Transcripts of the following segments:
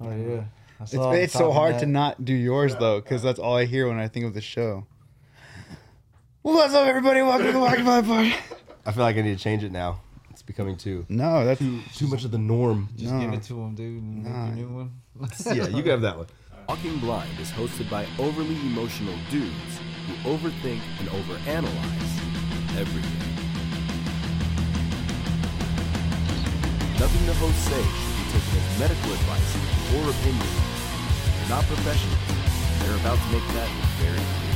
Oh yeah. It's, it's so hard that. to not do yours though, because that's all I hear when I think of the show. What's up, everybody? Welcome to the Walking By Party. I feel like I need to change it now. It's becoming too No, that's too, too much of the norm. Just No. give it to him, dude. and make your new one. yeah, you can have that one. Walking Blind is hosted by overly emotional dudes who overthink and overanalyze everything. Nothing the hosts say should be taken as medical advice or opinion. They're not professionals. They're about to make that very clear.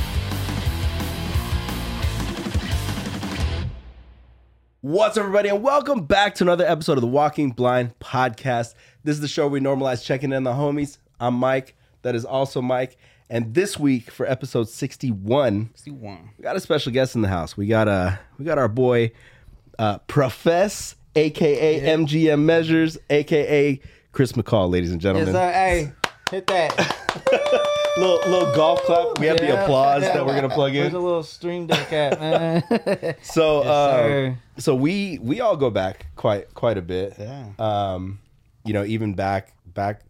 What's up, everybody, and welcome back to another episode of the Walking Blind podcast. This is the show where we normalize checking in on the homies. I'm Mike. That is also Mike. And this week for episode 61, one. we got a special guest in the house. We got uh we got our boy uh Profess, aka MGM Measures, aka Chris McCall, ladies and Yes, gentlemen. sir. Hey, hit that. little little golf clap. We have the applause that we're gonna plug in. Where's a little stream deck at, man? So uh, sir. so we we all go back quite quite a bit. Yeah. Um, you know, even back back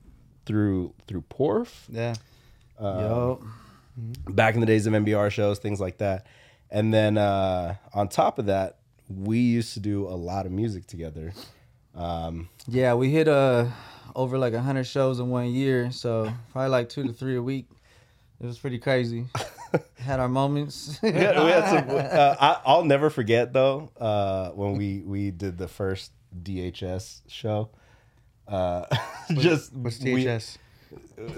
through through Porf, Yeah. Yo. back in the days of NBR shows, things like that. And then uh, on top of that, we used to do a lot of music together. Um, Yeah, we hit uh over like hundred shows in one year, so probably like two to three a week. It was pretty crazy. Had our moments. we had, we had some. Uh, I, I'll never forget though uh, when we we did the first DHS show. Uh, just What's we-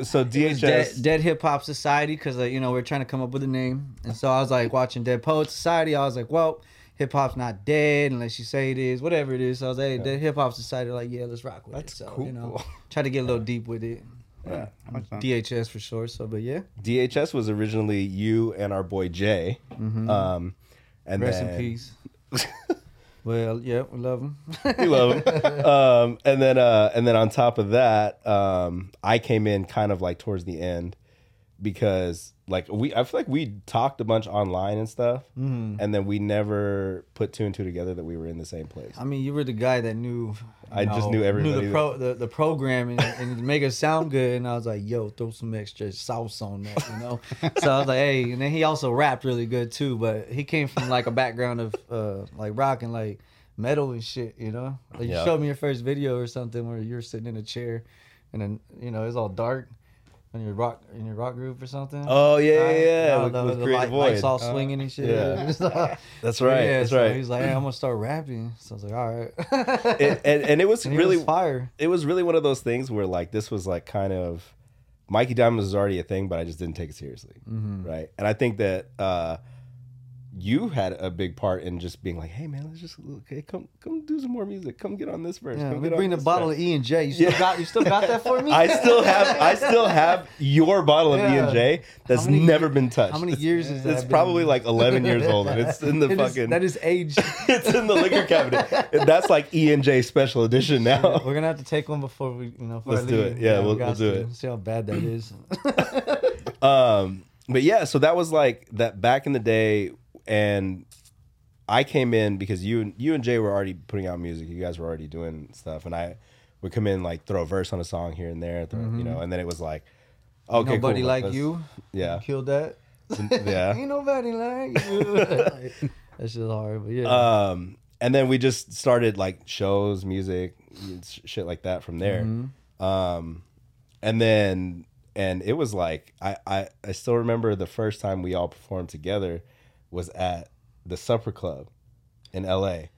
so DHS. Dead, Dead Hip Hop Society because uh, you know we're trying to come up with a name, and so I was like watching Dead Poet Society. I was like, well, hip hop's not dead unless you say it is, whatever it is. So I was like, hey, Dead Hip Hop Society, like yeah, let's rock with That's it. So cool. you know, try to get a little deep with it. Yeah. DHS for sure. So, but yeah, DHS was originally you and our boy Jay. Um, and rest then, in peace. well, yeah, we love him. We love him. um, and then uh, and then on top of that, um, I came in kind of like towards the end because like we I feel like we talked a bunch online and stuff, and then we never put two and two together that we were in the same place. I mean, you were the guy that knew. I just knew everybody Knew the pro the, the program and, and to make it sound good. And I was like, yo, throw some extra sauce on that, you know. so I was like, hey, and then he also rapped really good too. But he came from like a background of uh like rock and like metal and shit, you know. Like you Yeah. showed me your first video or something where you're sitting in a chair, and then you know it's all dark. In your rock, in your rock group or something. Oh yeah, yeah, yeah. Uh, with, the, with the light, lights all swinging and shit. yeah. That's right. yeah, that's so right. He's like, hey, I'm gonna start rapping. So I was like, all right. and, and, and it was And really was fire. it was really one of those things where like this was like kind of Mikey Diamonds was already a thing, but I just didn't take it seriously, Mm-hmm. right? And I think that uh, you had a big part in just being like, "Hey man, let's just okay, come come do some more music. Come get on this verse. Yeah, come get bring the this bottle verse." of E and J. You still Yeah. got you still got that for me? I still have I still have your bottle of E and J that's many never been touched. how many years is that It's been? probably like 11 years old, and it's in the It is- fucking. that is age. it's in the liquor cabinet. That's like E and J special edition now. We're gonna have to take one before we, you know. Let's do it. Yeah, we we'll- we'll do it. See how bad that is. Um, but yeah, so that was like that back in the day, and I came in because you and you and Jay were already putting out music. You guys were already doing stuff, and I would come in like throw a verse on a song here and there, throw, you know, and then it was like, okay, Mm-hmm. Nobody cool, like let's- you. Yeah, You killed that. yeah. Ain't nobody like you. That's just hard, but yeah. Um, and then we just started like shows, music, shit like that from there. Mm-hmm. Um, and then and it was like I, I I still remember the first time we all performed together was at the Supper Club in L.A.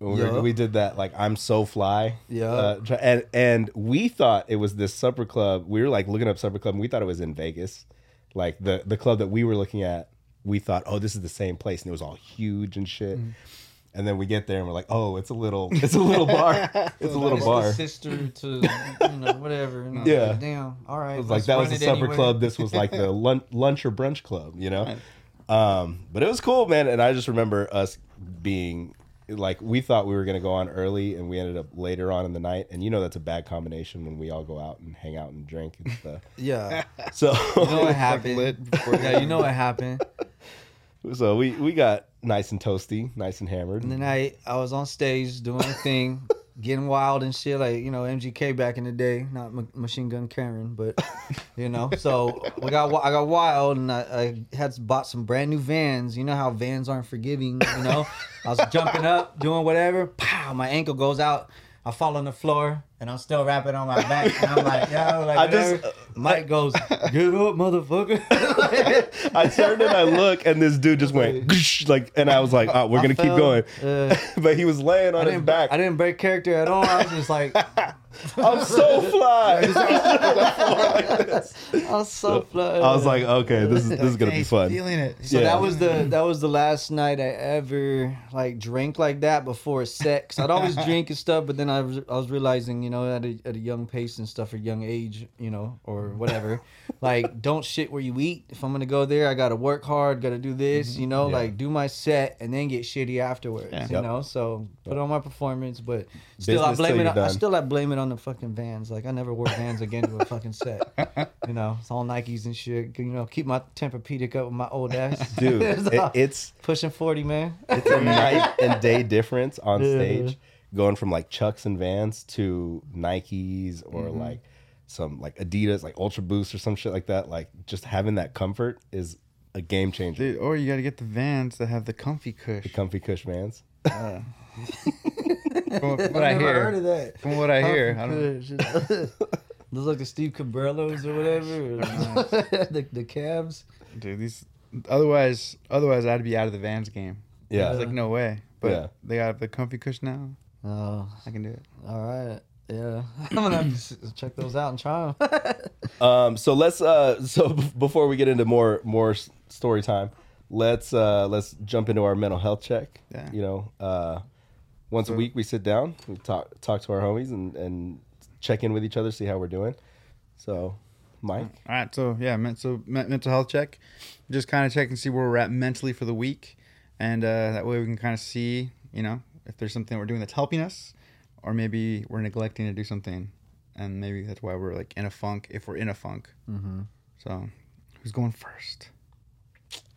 We, Yeah. we did that like I'm so fly, Yeah. uh, and and we thought it was this supper club. We were like looking up supper club, and we thought it was in Vegas, like the the club that we were looking at. We thought, oh, this is the same place, and it was all huge and shit. Mm-hmm. And then we get there, and we're like, oh, it's a little, it's a little bar, it's a little bar. sister to you know whatever. And Yeah. like, Damn. All right. It was like that was the supper anyway. club. This was like the lunch, lunch or brunch club, you know. Um, but it was cool, man. And I just remember us being like, we thought we were gonna go on early, and we ended up later on in the night. And you know that's a bad combination when we all go out and hang out and drink and stuff. Yeah. So, You know what happened? yeah, you know what happened. so we we got nice and toasty, nice and hammered. And then I I was on stage doing a thing, getting wild and shit, like you know MGK back in the day, not Ma- Machine Gun Karen, but you know. So we got I got wild and I, I had bought some brand new Vans. You know how Vans aren't forgiving. You know, I was jumping up, doing whatever. Pow! My ankle goes out. I fall on the floor and I'm still rapping on my back. And I'm like, yo, like I just-. Mike goes, get up, motherfucker. I turned and I look, and this dude just went like, and I was like, "Oh, we're gonna keep going." Uh, but he was laying on his back. I didn't break character at all. I was just like, I'm so fly. I was so flooded. I was like, okay, this is this is gonna be He's fun. Feeling it. so yeah. that was the that was the last night I ever like drank like that before sex. I'd always drink and stuff, but then I was I was realizing, you know, at a at a young pace and stuff, or young age, you know, or whatever, like don't shit where you eat. If I'm gonna go there, I gotta work hard, gotta do this, mm-hmm. you know, Yeah. like do my set and then get shitty afterwards, Yeah. you Yep. know. So put on my performance, but still I Business blame it. On, I still I blame it on the fucking Vans. Like I never wore Vans again to a fucking set. You know, it's all Nikes and shit. You know, keep my Tempur-Pedic up with my old ass. Dude, it, it's pushing forty, man. it's a night and day difference on Yeah. stage, going from like Chucks and Vans to Nikes or Mm-hmm. like some like Adidas, like Ultra Boost or some shit like that. Like just having that comfort is a game changer. Dude, or you got to get the Vans that have the comfy cush. The comfy cush Vans. From what, what I never hear. heard of that. From what I hear, I don't. Looks like the Steve Caballeros or whatever. the the cabs. Dude, these. Otherwise, otherwise I'd be out of the Vans game. Yeah. It's like no way. But Yeah. they got the comfy cush now. Oh, I can do it. all right. Yeah, I'm gonna have to check those out and try them. Um, so let's uh, so b- before we get into more more story time, let's uh, let's jump into our mental health check. Yeah. You know, uh, once a week we sit down, we talk talk to our homies and and check in with each other, see how we're doing. So, Mike, All right, so yeah, men- so men- mental health check, just kind of check and see where we're at mentally for the week, and uh, that way we can kind of see, you know, if there's something we're doing that's helping us, or maybe we're neglecting to do something, and maybe that's why we're like in a funk. If we're in a funk, mm-hmm. so who's going first?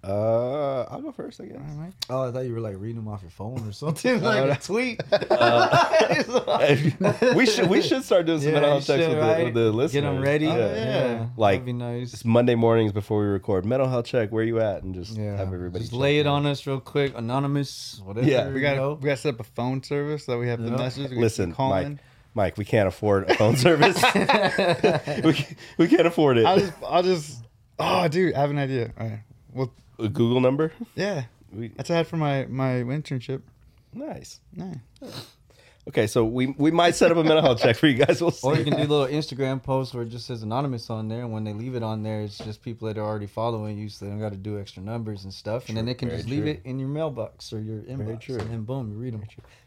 Uh, I'll go first, I guess. All right, Mike? Oh, I thought you were like reading them off your phone or something, like a tweet. we should we should start doing some Yeah, mental you health checks should, with, right? the, with the listeners. Get them ready. Yeah. yeah. Like, that'd be nice. It's Monday mornings before we record. Mental health check. Where you at? And just Yeah, have everybody just lay it in. on us real quick, anonymous, whatever. Yeah, We you got know? we got to set up a phone service so that we have the message. We can Listen, call Mike. in. Mike, we can't afford a phone service. we, we can't afford it. I'll just I'll just oh dude, I have an idea. All right, well a Google number. yeah, We, that's what I had for my my internship. nice. Yeah. Okay, so we we might set up a mental health check for you guys. We'll see. Or you can do little Instagram posts where it just says anonymous on there, and when they leave it on there, it's just people that are already following you, so they don't got to do extra numbers and stuff, and then they can very just leave it in your mailbox or your inbox, true. and then boom, you read them.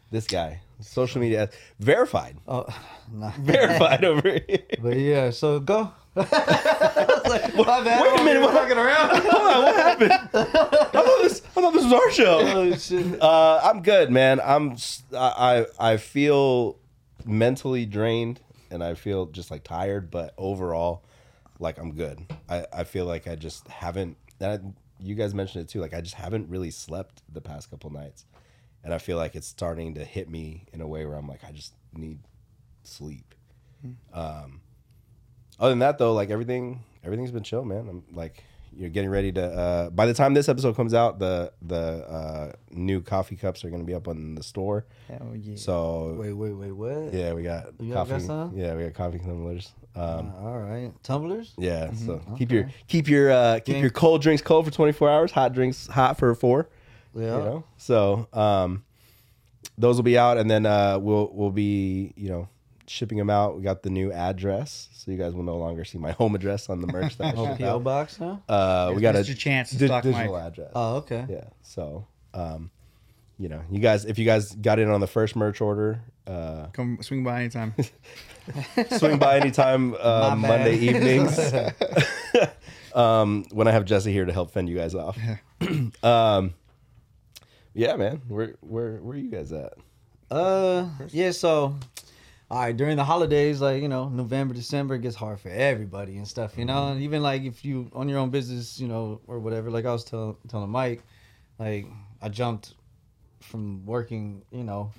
this guy, social media verified, Oh, nah. verified over here. But yeah, so go. I was like, my bad. Wait a minute, what- fucking around. Hold on, what happened? I thought this, I thought this was our show. oh shit. Uh, I'm good, man. I'm I I feel mentally drained and I feel just like tired, but overall, like I'm good. I I feel like I just haven't. And I, you guys mentioned it too. Like I just haven't really slept the past couple nights, and I feel like it's starting to hit me in a way where I'm like I just need sleep. Um, other than that, though, like everything everything's been chill, man. I'm like you're getting ready to. Uh, by the time this episode comes out, the the uh, new coffee cups are going to be up on the store. Hell yeah. So Wait, wait, wait, what? yeah, we got You coffee. got some? Yeah, we got coffee tumblers. Um, Uh, all right, tumblers. yeah, so Mm-hmm. keep your keep your uh, keep Gang- your cold drinks cold for 24 hours, hot drinks hot for four. Yeah. You know, so um, those will be out, and then uh, we'll we'll be you know shipping them out. We got the new address, so you guys will no longer see my home address on the merch that I Oh, ship PO out. box now. Uh, we got a Chance to di- stock digital Mike. address. Oh, okay. Yeah. So, um, you know, you guys, if you guys got in on the first merch order, uh, Come swing by anytime. swing by anytime uh, My Monday evenings um, when I have Jesse here to help fend you guys off. um, yeah, man. Where where where are you guys at? Uh, yeah. So, all right. During the holidays, like you know, November, December, it gets hard for everybody and stuff. You know, and even like if you on your own business, you know, or whatever. Like I was telling telling Mike, like I jumped from working, you know,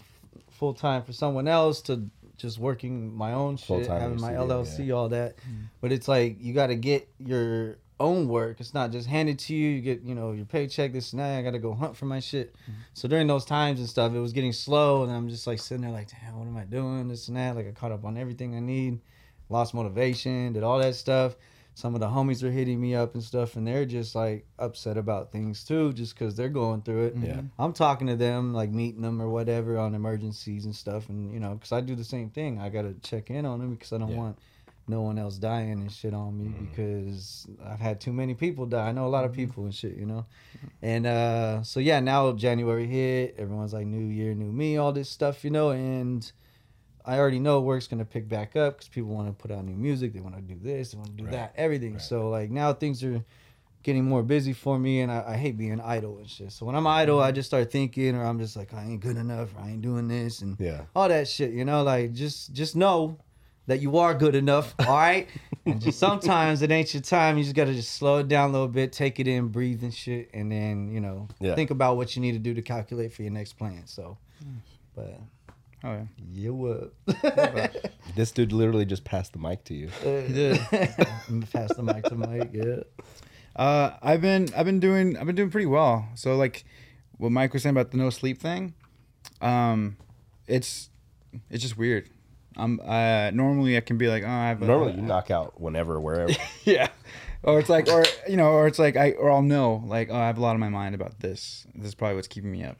full time for someone else to just working my own shit, Full-time having my LLC, all that. Mm-hmm. But it's like you got to get your own work. It's not just handed to you. You get, you know, your paycheck, this and that. I got to go hunt for my shit. Mm-hmm. So during those times and stuff, it was getting slow, and I'm just like sitting there, like, damn, what am I doing? This and that. Like I caught up on everything I need, lost motivation, did all that stuff. Some of the homies are hitting me up and stuff, and they're just like upset about things too, just because they're going through it. Yeah. Mm-hmm. I'm talking to them, like meeting them or whatever on emergencies and stuff, and you know, because I do the same thing. I gotta check in on them because I don't Yeah. want no one else dying and shit on me mm. because I've had too many people die. I know a lot of mm-hmm. people and shit, you know. And uh so yeah, now January hit, everyone's like new year, new me, all this stuff, you know, and I already know work's gonna pick back up because people want to put out new music, they want to do this, they want to do that, everything. So like now things are getting more busy for me, and I, I hate being idle and shit. So when I'm idle, I mm-hmm. just start thinking, or I'm just like, I ain't good enough, or I ain't doing this, and Yeah. all that shit. You know, like just just know that you are good enough, all right. and just sometimes it ain't your time. You just gotta just slow it down a little bit, take it in, breathe and shit, and then you know Yeah. think about what you need to do to calculate for your next plan. So, but Oh yeah. you up. This dude literally just passed the mic to you. Pass the mic to Mike. Yeah. Uh, I've been I've been doing I've been doing pretty well. So like what Mike was saying about the no sleep thing, um, it's it's just weird. Um, uh, normally I can be like, oh, I have a, Normally, you knock out whenever, wherever. yeah, or it's like, or you know, or it's like I or I'll know like, oh, I have a lot on my mind about this. This is probably what's keeping me up.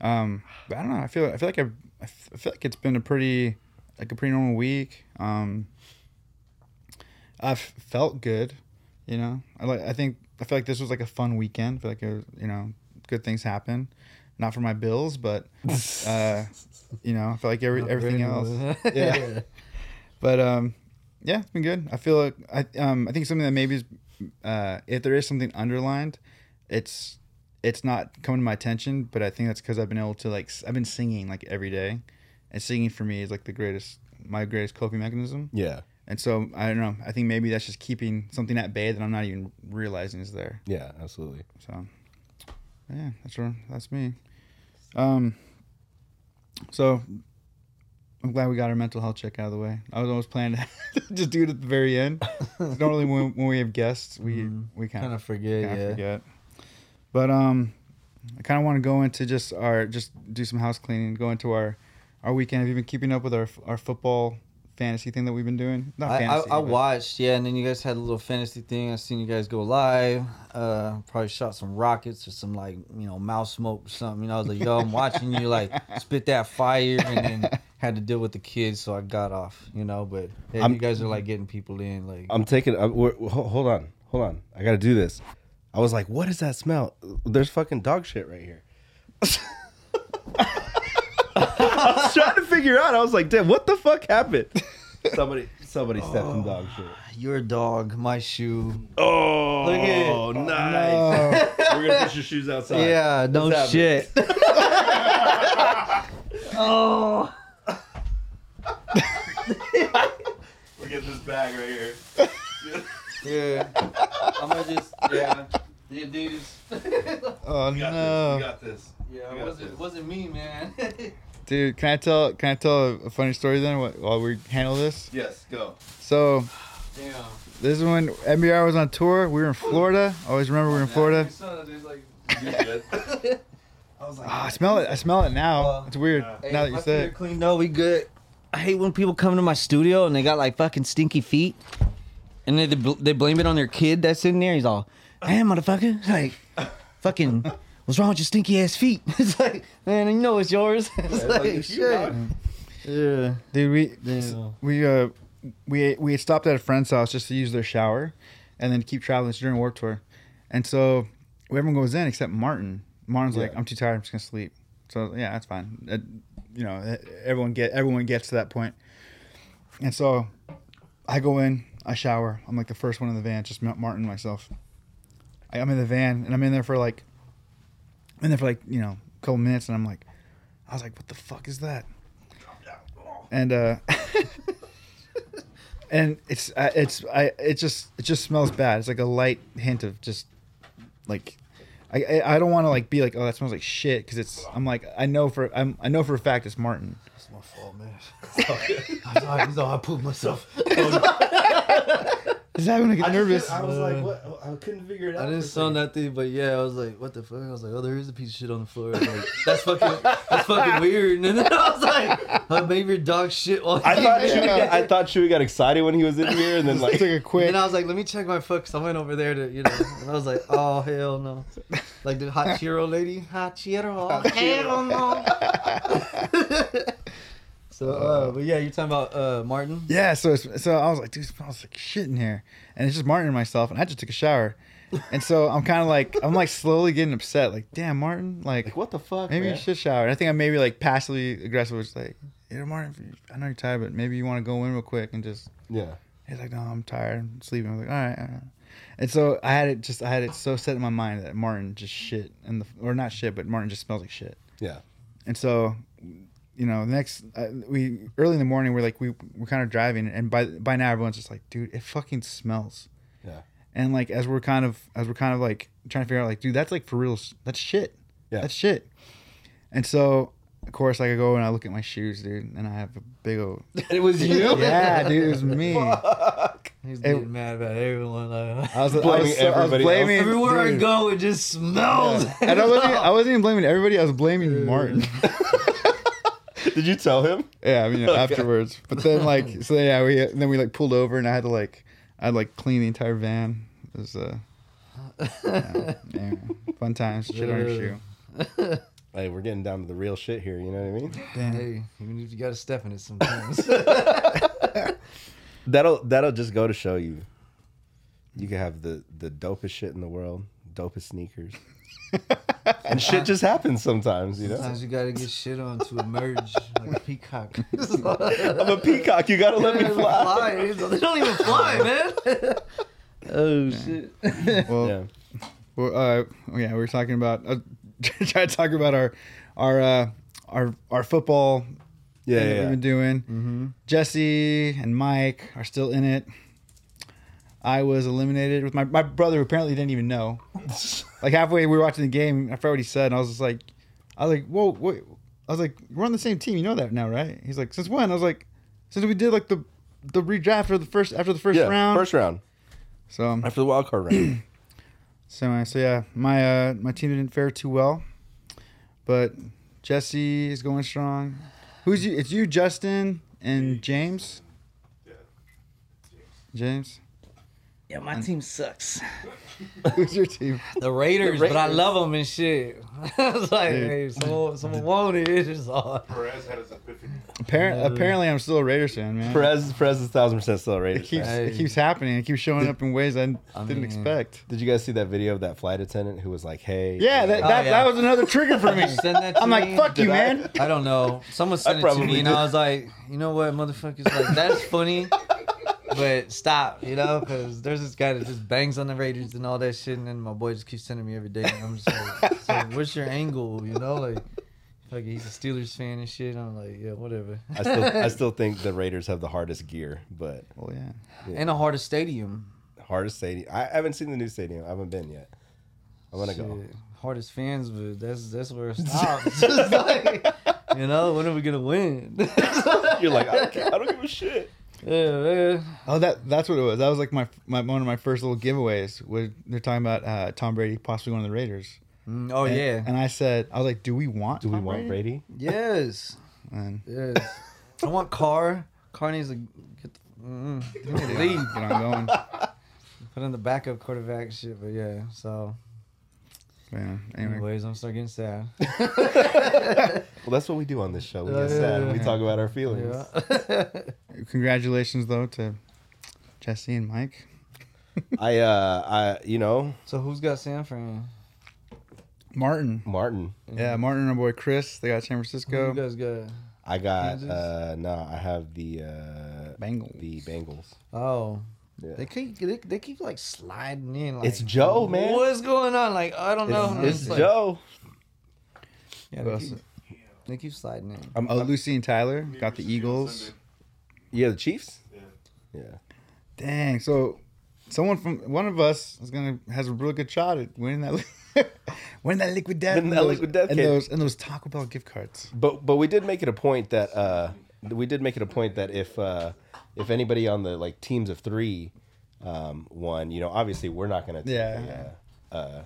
Um, but I don't know. I feel I feel like I've, I feel like it's been a pretty like a pretty normal week. Um, I've felt good. You know, I like. I think I feel like this was like a fun weekend. I feel like was, you know, good things happen. Not for my bills, but uh, you know, I feel like every, everything else. Yeah. But um, yeah, it's been good. I feel like I um I think something that maybe is uh if there is something underlined, it's it's not coming to my attention, but I think that's because I've been able to like I've been singing like every day, and singing for me is like the greatest my greatest coping mechanism. yeah. And so I don't know. I think maybe that's just keeping something at bay that I'm not even realizing is there. Yeah, absolutely. So yeah, that's that's me. Um. So I'm glad we got our mental health check out of the way. I was always planning to just do it at the very end. Normally when, when we have guests, we we kind of forget. yeah. forget. But um, I kind of want to go into just our just do some house cleaning. Go into our our weekend. Have you been keeping up with our our football fantasy thing that we've been doing. Not I, I, fantasy. I but- watched, yeah, and then you guys had a little fantasy thing. I seen you guys go live. Uh, probably shot some rockets or some like you know mouse smoke or something. You know, I was like, yo, I'm watching you like spit that fire, and then had to deal with the kids, so I got off. You know, but yeah, I'm- you guys are like getting people in. Like, I'm taking. I'm, we're, ho- hold on, hold on. I got to do this. I was like, "What is that smell?" There's fucking dog shit right here. I was trying to figure out. I was like, "Damn, what the fuck happened?" Somebody, somebody stepped in oh, dog shit. your dog, my shoe. Oh, Look at it. nice. We're gonna put your shoes outside. Yeah, no What's shit. oh, Look at this bag right here. yeah. I'm gonna just yeah. The Adidas. Oh We got no, this. We got this. Yeah, We it wasn't this. wasn't me, man. dude! Can I tell? Can I tell a, a funny story then while we handle this? Yes, go. So Damn. this is when NBR was on tour. We were in Florida. I always remember we were in Florida. You good? Oh, I ah, smell it. I smell it now. It's weird Hey, now that you say it. clean though. We good. I hate when people come to my studio and they got like fucking stinky feet, and they they blame it on their kid that's in there. He's all, "Hey, motherfucker, like, fucking, what's wrong with your stinky ass feet?" It's like, man, you know it's yours. it's like, like, you, shit. Yeah. Dude, we Damn. we uh we we had stopped at a friend's house just to use their shower, and then keep traveling it's during work tour, and so everyone goes in except Martin. Martin's like, I'm too tired. I'm just gonna sleep. So yeah, that's fine. Uh, you know, everyone get everyone gets to that point, and so I go in, I shower. I'm like the first one in the van, just Martin and myself. I, I'm in the van, and I'm in there for like, In there for like you know a couple minutes, and I'm like, I was like, what the fuck is that? and uh and it's uh, it's I it just it just smells bad. It's like a light hint of just like I I, I don't want to like be like oh that smells like shit because it's I'm like I know for I'm I know for a fact it's Martin. It's my fault, man. I'm sorry. I'm sorry. I pooped myself. Is that when I get nervous? I was like, what? I couldn't figure it out. I didn't for a saw nothing, but yeah, I was like, "What the fuck?" I was like, "Oh, there is a piece of shit on the floor." I was like, that's fucking, that's fucking weird. And then I was like, "I made your dog shit while I thought made Chewy it." I thought Chewy got excited when he was in here, and then like It's like a quick. And I was like, "Let me check my foot." 'cause I went over there to, you know, and I was like, "Oh hell no!" Like the hot Cheeto lady, hot Cheeto, hell no. so, uh, but yeah, you're talking about uh, Martin. Yeah, so it's, so I was like, dude, it smells like shit in here, and it's just Martin and myself, and I just took a shower, and so I'm kind of like I'm like slowly getting upset, like damn Martin, like, like what the fuck? maybe man? you should shower. And I think I maybe like passively aggressive, was like, you know, Martin, I know you're tired, but maybe you want to go in real quick and just. Yeah. He's like, no, I'm tired, I'm sleeping. I was like, all right, all right. And so I had it just, I had it so set in my mind that Martin just shit, and the or not shit, but Martin just smells like shit. Yeah. And so, you know, next uh, we early in the morning we're like we we're kind of driving, and by by now everyone's just like, dude, it fucking smells. Yeah. And like as we're kind of as we're kind of like trying to figure out like, dude, that's like for real, that's shit. Yeah. That's shit. And so, of course, like I go and I look at my shoes, dude, and I have a big old It was you. yeah, dude, it was me. He's It- getting mad about everyone. Like, I was, I Blaming was, so- I was everybody else. blaming everywhere I go, it just smells. And I wasn't, I wasn't even blaming everybody. I was blaming Martin. Did you tell him? Yeah, I mean afterwards. But then like so yeah, we then we like pulled over and I had to like I had like clean the entire van. It was uh yeah, yeah, fun times. Shit on your shoe. Hey, we're getting down to the real shit here. You know what I mean? Damn. Hey, even if you got to step in it sometimes. That'll that'll just go to show you. You can have the the dopest shit in the world, dopest sneakers, and shit just happens sometimes. You know. Sometimes you gotta get shit on to emerge like a peacock. I'm a peacock. You gotta let me fly. They don't even fly, man. oh shit. Well, Yeah. well uh, yeah, we were talking about uh, trying to talk about our our uh, our our football Yeah, thing yeah, we've been doing. Jesse and Mike are still in it. I was eliminated with my my brother. Who apparently didn't even know. Like halfway, we were watching the game. I forgot what he said, and I was just like, I was like, whoa, wait. I was like, we're on the same team. You know that now, right? He's like, since when? I was like, since we did like the the redraft or the first after the first yeah. round. First round so um, after the wild card round. so, uh, so yeah, my uh, my team didn't fare too well, but Jesse is going strong. Who's you? It's you, Justin, and James. James. Yeah, my team sucks. Who's your team? The Raiders, but I Raiders. love them and shit. I was like, Dude. hey, someone, someone want it. It's just all. Perez had his epiphany. Appar- apparently, I'm still a Raiders fan, man. Perez, Perez is thousand percent still a It keeps fan. it keeps happening. It keeps showing up in ways I, I didn't mean- expect. Did you guys see that video of that flight attendant who was like, "Hey"? Yeah, that Oh, that, yeah. that was another trigger for me. Send that to I'm like, me. fuck you, Did I? man. I don't know. Someone sent it to probably me, and did. I was like, you know what, motherfuckers, like that's funny, but stop, you know, because there's this guy that just bangs on the Raiders and all that shit, and then my boy just keeps sending me every day, and I'm just like, so what's your angle, you know, like. Like he's a Steelers fan and shit. I'm like, yeah, whatever. I still, I still think the Raiders have the hardest gear, but oh, Well, yeah. and the hardest stadium. hardest stadium. I haven't seen the new stadium. I haven't been yet. I want to go. Hardest fans, but that's that's where it stops. Like, you know, when are we gonna win? You're like, I don't, care. I don't give a shit. Yeah. Oh, that that's what it was. That was like my, my one of my first little giveaways. Where they're talking about uh, Tom Brady possibly going to the Raiders. Mm, Oh And- yeah. And I said, I was like, do we want? Do we want Brady? yes. And Yes. I want Carr. Carr needs to get the, mm, the lead. get on going. Put in the backup quarterback shit, but yeah. So, Yeah. Anyway, anyways, I'm starting getting sad. Well, that's what we do on this show. We get yeah, sad. and We yeah. talk about our feelings. Yeah. congratulations though to Jesse and Mike. I, uh, I, you know, so who's got San Fran? Martin. Martin. Yeah, Martin and our boy Chris. They got San Who Francisco. you guys got? I got. Kansas? uh No, I have the uh Bengals. The Bengals. Oh. Yeah. They keep they, they keep like sliding in. Like, It's Joe, man. What's going on? Like I don't know. It's, it's like- Joe. Yeah, Who they, keep, they keep sliding in. I'm, Oh, I'm- Lucy and Tyler got the Eagles. yeah, the Chiefs. Yeah. Yeah. Dang. So, someone from one of us is gonna has a real good shot at winning that. winning that liquid death. Winning that those- liquid death and kit. those and those Taco Bell gift cards. But but we did make it a point that uh we did make it a point that if uh if anybody on the like teams of three um won, you know, obviously we're not gonna take Yeah. a, uh, uh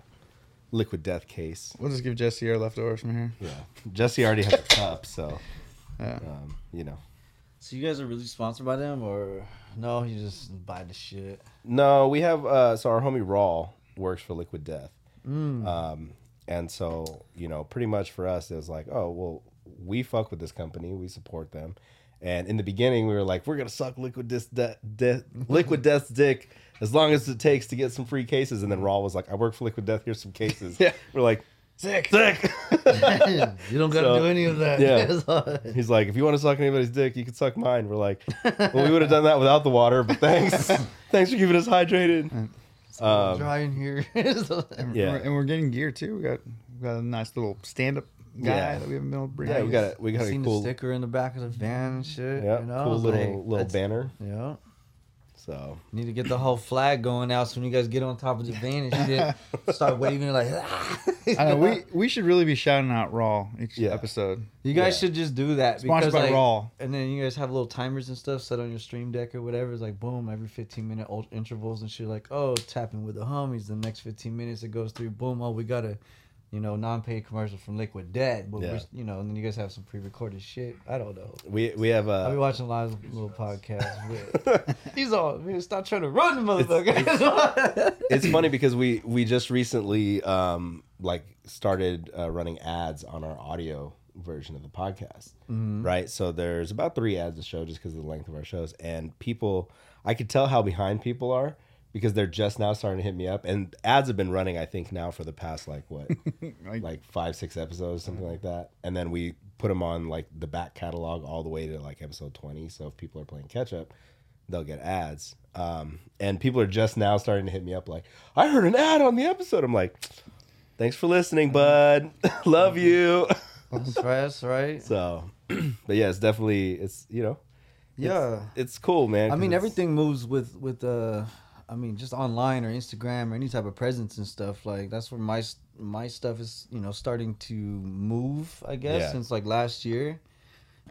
liquid death case. We'll just give Jesse our leftovers from here. Yeah. Jesse already has a cup, so Yeah. um, you know. So you guys are really sponsored by them, or no? You just buy the shit. No, we have uh so our homie Raw works for Liquid Death. Mm. Um and so, you know, pretty much for us it was like, oh, well, we fuck with this company, we support them. And in the beginning we were like, we're gonna suck Liquid death, de- de- Liquid Death's dick as long as it takes to get some free cases. And then Raw was like, I work for Liquid Death, here's some cases. Yeah. We're like, Sick. sick. you don't gotta So, do any of that. yeah. He's like, if you want to suck anybody's dick, you can suck mine. We're like, well, we would have done that without the water, but thanks. thanks for keeping us hydrated. Um, dry in here. And Yeah. we're, and we're getting gear too. We got we got a nice little stand up guy Yeah. that we haven't been able to bring. yeah, we got a, we got a cool, the sticker in the back of the van and shit. yeah, you know? cool little like, little banner. Yeah. So Need to get the whole flag going out so when you guys get on top of the van and shit, start waving like. "Ah." I know we we should really be shouting out Raw each Yeah. episode. You guys Yeah. should just do that Sponsored because by like, Raw. and then you guys have little timers and stuff set on your stream deck or whatever. It's like boom, every 15 minute intervals and shit. Like oh, tapping with the homies. The next 15 minutes it goes through. Boom, oh we got a, you know, non-paid commercial from Liquid Death. But Yeah. we're, you know, and then you guys have some pre-recorded shit. I don't know. we we have Uh, I'll be watching live little podcasts. He's all man, stop trying to run, the motherfucker. it's funny because we we just recently um like started uh, running ads on our audio version of the podcast right so there's about three ads a show just because of the length of our shows and people i could tell how behind people are because they're just now starting to hit me up. And ads have been running i think now for the past like what? Like- like five six episodes something like that. And then we put them on like the back catalog all the way to like episode 20 so if people are playing catch up they'll get ads. Um, and people are just now starting to hit me up like i heard an ad on the episode. I'm like thanks for listening bud. Love you. That's right. That's right. so but yeah it's definitely it's you know Yeah. it's cool man i mean, everything moves with with uh, I mean, just online or Instagram or any type of presence and stuff. Like that's where my my stuff is, you know, starting to move. I guess Yeah. since like last year,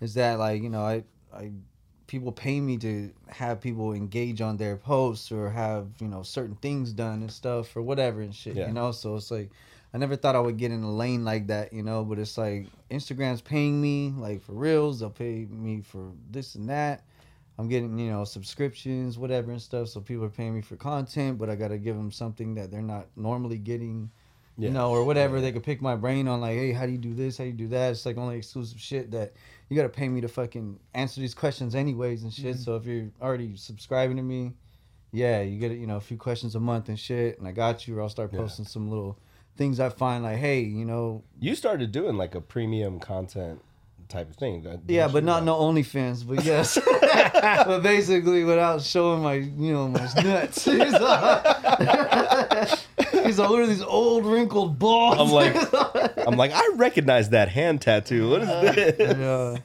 is that like you know I I people pay me to have people engage on their posts or have you know certain things done and stuff or whatever and shit. Yeah. You know, so it's like. I never thought I would get in a lane like that, you know, but it's like Instagram's paying me like for reals. They'll pay me for this and that. I'm getting you know subscriptions, whatever and stuff. So people are paying me for content, but I gotta give them something that they're not normally getting. Yeah. You know, or whatever. They could pick my brain on like, hey, how do you do this? How do you do that? It's like only exclusive shit that you gotta pay me to fucking answer these questions anyways and shit. Mm-hmm. So if you're already subscribing to me, yeah, you get you know a few questions a month and shit, and I got you. Or I'll start Yeah. posting some little things I find like, hey, you know, You started doing like a premium content type of thing. that- yeah, but not no OnlyFans, but yes. but basically, without showing my you know my nuts, he's uh, like, he's like, look at these old wrinkled balls. I'm like, I'm like, I recognize that hand tattoo. What is this? yeah.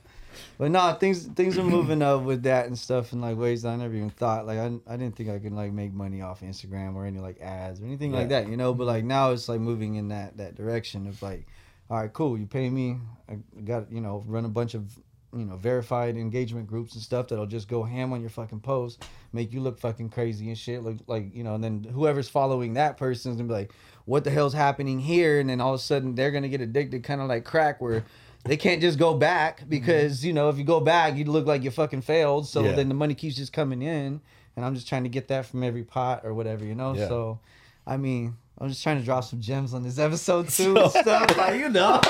But no, things things are moving up with that and stuff in like ways that I never even thought. Like I, I didn't think I could like make money off Instagram or any like ads or anything like that, you know. But like now it's like moving in that that direction of like, all right, cool, you pay me. I got you know run a bunch of you know verified engagement groups and stuff that'll just go ham on your fucking post, make you look fucking crazy and shit. Look like you know, and then whoever's following that person's gonna be like, what the hell's happening here? And then all of a sudden they're gonna get addicted, kind of like crack, where they can't just go back mm-hmm. because you know if you go back you look like you fucking failed so Yeah. then the money keeps just coming in and i'm just trying to get that from every pot or whatever you know Yeah. so i mean i'm just trying to drop some gems on this episode too and stuff like you know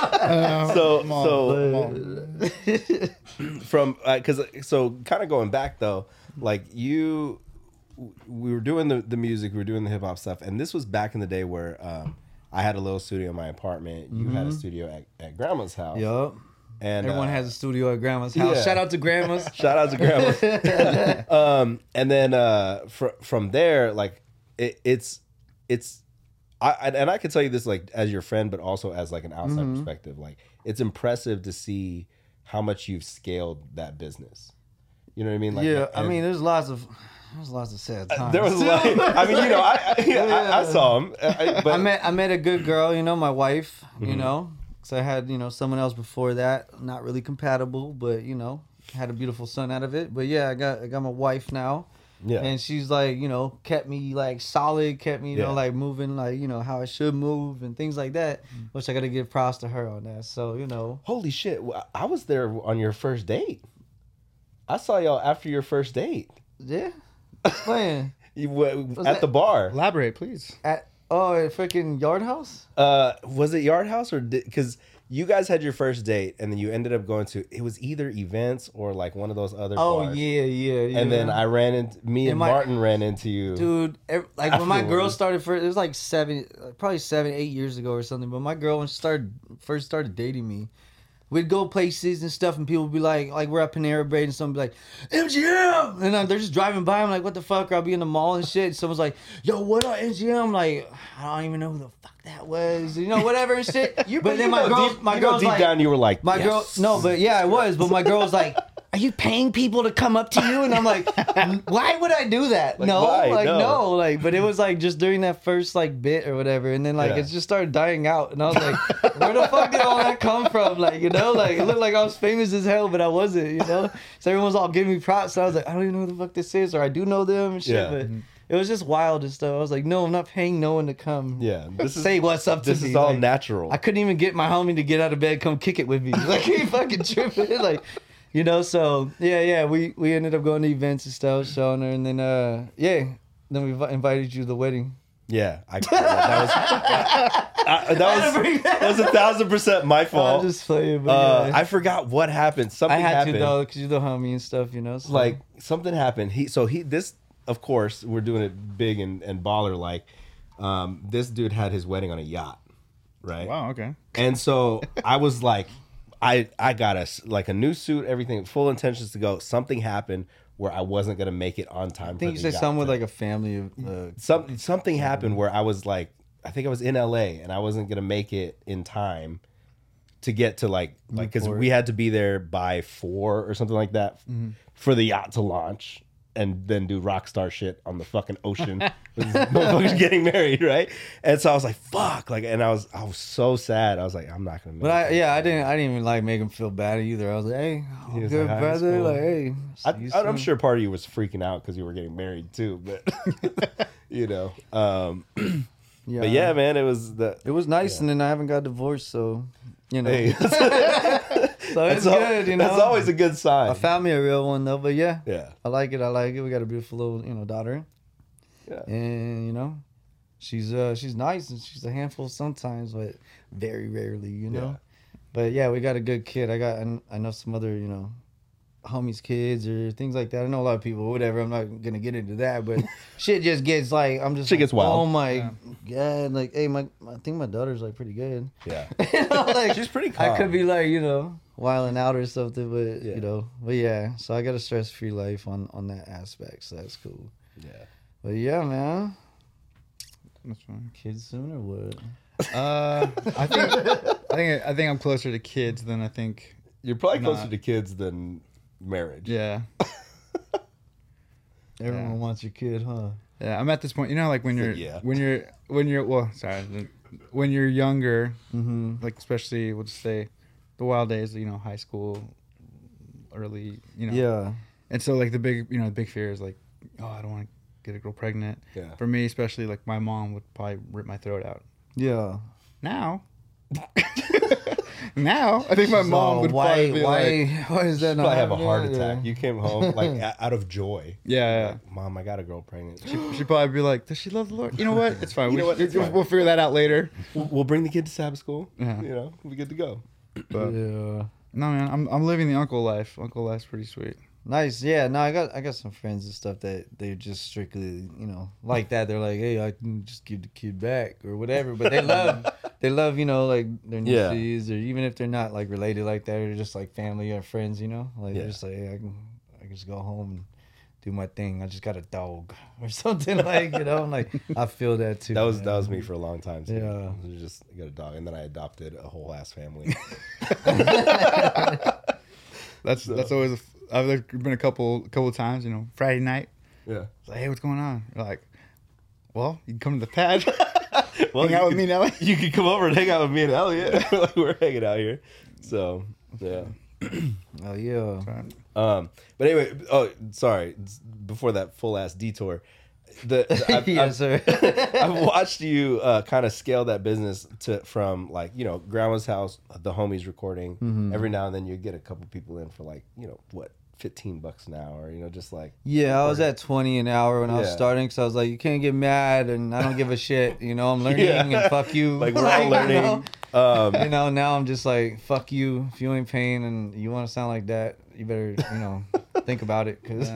So, on, so from because so kind of going back though, like you, we were doing the the music, we were doing the hip hop stuff, and this was back in the day where um, I had a little studio in my apartment. You had a studio at, at grandma's house. yup and everyone uh, has a studio at grandma's house yeah. shout out to grandma's Shout out to grandma. um, and then uh, fr- from there, like it, it's it's, I I- and I can tell you this like as your friend, but also as like an outside Mm-hmm. perspective. Like it's impressive to see how much you've scaled that business. You know what I mean? Like, yeah i mean there's lots of there's lots of sad times there was like, I mean, you know, I I, I, I saw him, I, but I met I met a good girl, you know, my wife, Mm-hmm. you know, because I had you know someone else before that, not really compatible, but you know, had a beautiful son out of it. But yeah, I got I got my wife now, yeah, and she's like you know kept me like solid, kept me you Yeah. know like moving like you know how I should move and things like that, Mm. which I got to give props to her on that. So you know, holy shit, I was there on your first date. I saw y'all after your first date. yeah, playing You, w- at that- the bar. Elaborate, please. at oh at freaking Yard House. Uh, was it Yard House or because you guys had your first date and then you ended up going to it was either events or like one of those other Oh bars. yeah, yeah, yeah. And then I ran into me and And my- Martin ran into you. dude ev- like when my girl started first it was like seven probably seven eight years ago or something but my girl when she started first started dating me we'd go places and stuff and people would be like like we're at panera bread and someone would be like mgm and uh, they're just driving by i'm like what the fuck? Or i'll be in the mall and shit someone's like yo what up mgm like i don't even know who the fuck that was you know whatever and shit. You- but then you my know girl deep, my girl, deep like down you were like my girl, no, but yeah, I was. But my girl was like, "Are you paying people to come up to you?" And I'm like, "Why would I do that? Like, no, why? like No. no. like." But it was like just during that first like bit or whatever, and then like Yeah. it just started dying out, and I was like, "Where the fuck did all that come from?" Like you know, like it looked like I was famous as hell, but I wasn't. You know, so everyone was all giving me props. So I was like, "I don't even know who the fuck this is," or I do know them and shit, Yeah. but. Mm-hmm. It was just wild and stuff. I was like, no, I'm not paying no one to come. yeah this is say what's up to this me. is all Like, natural I couldn't even get my homie to get out of bed, come kick it with me. Like he fucking tripping, like you know. So yeah, yeah, we we ended up going to events and stuff, showing her, and then uh yeah, then we invited you to the wedding. yeah I, that was I- that was that was a thousand percent my I'm fault just playing, but uh, yeah. I forgot what happened Something I, something had happened to though, cause you're the homie and stuff, you know. So. like something happened. He so he this of course we're doing it big and, and baller like. Um, this dude had his wedding on a yacht, right? Wow. Okay. And so I was like, I I got us like a new suit, everything, full intentions to go. Something happened where I wasn't gonna make it on time. I think you said something with like a family of. Uh, some something happened where I was like, I think I was in LA and I wasn't gonna make it in time to get to like like because we had to be there by four or something like that Mm-hmm. for the yacht to launch and then do rock star shit on the fucking ocean motherfuckers getting married right and so I was like fuck like and I was I was so sad I was like I'm not gonna make but I yeah, I didn't I didn't even like make him feel bad either. I was like, hey, He was good like, "Ah, brother, cool." like hey. I, i'm sure part of you was freaking out because you were getting married too, but you know, um, Yeah, but yeah, man, it was the It was nice, and then I haven't got divorced, so you know. Hey. So it's That's al- good, you know. That's always a good sign. I found me a real one though, but yeah, yeah. I like it. I like it. We got a beautiful little, you know, daughter, Yeah. and you know, she's uh she's nice and she's a handful sometimes, but very rarely, you know. Yeah. But yeah, we got a good kid. I got I I know some other, you know, homies kids or things like that. I know a lot of people, whatever. I'm not gonna get into that, but shit just gets like I'm just Shit like, gets wild. Oh my god! Like, hey, my I think my daughter's like pretty good. Yeah. You know, like, She's pretty I could be like, you know, wilding out or something, but Yeah. you know, but yeah. So I got a stress free life on on that aspect, so that's cool. Yeah. But yeah, man, That's fine. kids soon or what? Uh, I think I think I think I'm closer to kids than I think. You're probably Nah. closer to kids than marriage. Yeah, Everyone Yeah. wants your kid, huh? yeah. I'm at this point. You know, like when you're Yeah. when you're when you're well, sorry, when you're younger, Mm-hmm. like especially we'll just say the wild days, you know, high school, early, you know, Yeah. And so like the big, you know, the big fear is like, oh, I don't want to get a girl pregnant. Yeah. For me, especially, like my mom would probably rip my throat out. Yeah. Now, now I think my mom would why probably be why like, why is that not Probably have a heart happening? attack. You came home like out of joy. yeah, yeah. Like, Mom, I got a girl pregnant. She'd probably be like, does she love the Lord? You know what? It's fine. You we, know what? It's we'll, fine. we'll figure that out later. We'll, we'll bring the kid to Sabbath school. Yeah. You know, we'll be good to go. But Yeah. no, man, I'm I'm living the uncle life. Uncle life's pretty sweet. Nice. Yeah. No, I got I got some friends and stuff that they're just strictly, you know, like that. They're like, hey, I can just give the kid back or whatever. But they love they love, you know, like their Yeah. nieces or even if they're not like related like that, they're just like family or friends, you know. Like Yeah. they're just like, hey, I can I can just go home and do my thing. I just got a dog or something like, you know. I'm like I feel that too. That was man. that was me for a long time too. Yeah. It was just I got a dog, and then I adopted a whole ass family. That's that's always. A, I've been a couple couple of times. You know, Friday night. yeah. It's like, hey, what's going on? You're like, well, you can come to the pad. Well, hang out you with could- me and Ellie. You can come over and hang out with me and Elliot. like we're hanging out here. So yeah. Oh yeah. Um, but anyway, oh, sorry. Before that full ass detour, the, the I've, yes. I've, I've watched you uh, kind of scale that business to from like you know grandma's house, the homies recording. Mm-hmm. Every now and then you get a couple people in for like you know what, fifteen bucks an hour. You know, just like Yeah, I was at 20 an hour when I was starting because I was like, you can't get mad and I don't give a shit. You know, I'm learning Yeah. and fuck you. like we're all you learning. know? Um, You know, now I'm just like, fuck you. If you ain't paying and you want to sound like that, you better, you know, think about it because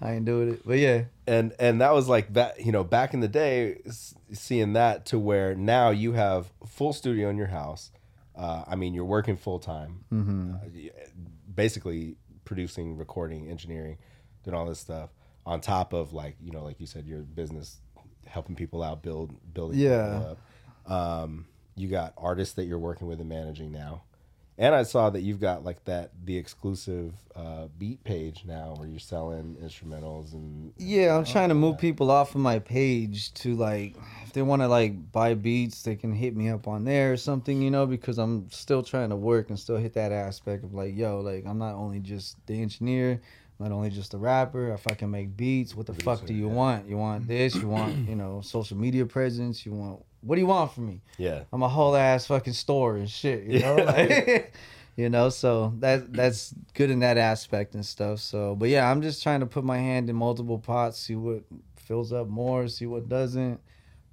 I ain't doing it. But yeah, and and that was like that you know back in the day seeing that to where now you have full studio in your house uh, i mean you're working full time uh, basically producing recording engineering doing all this stuff on top of like you know like you said your business helping people out build building Yeah. people up. um, you got artists that you're working with and managing now and I saw that you've got like that the exclusive uh, beat page now where you're selling instrumentals and yeah, I'm trying to move people off of my page to like, if they want to like buy beats, they can hit me up on there or something, you know, because I'm still trying to work and still hit that aspect of like, yo, like I'm not only just the engineer, I'm not only just a rapper. If I can make beats, what the fuck do you want? You want this? You want you know social media presence? You want what do you want from me? yeah I'm a whole ass fucking store and shit, you know? Like, you know, so that that's good in that aspect and stuff. So, but yeah, I'm just trying to put my hand in multiple pots, see what fills up more, see what doesn't,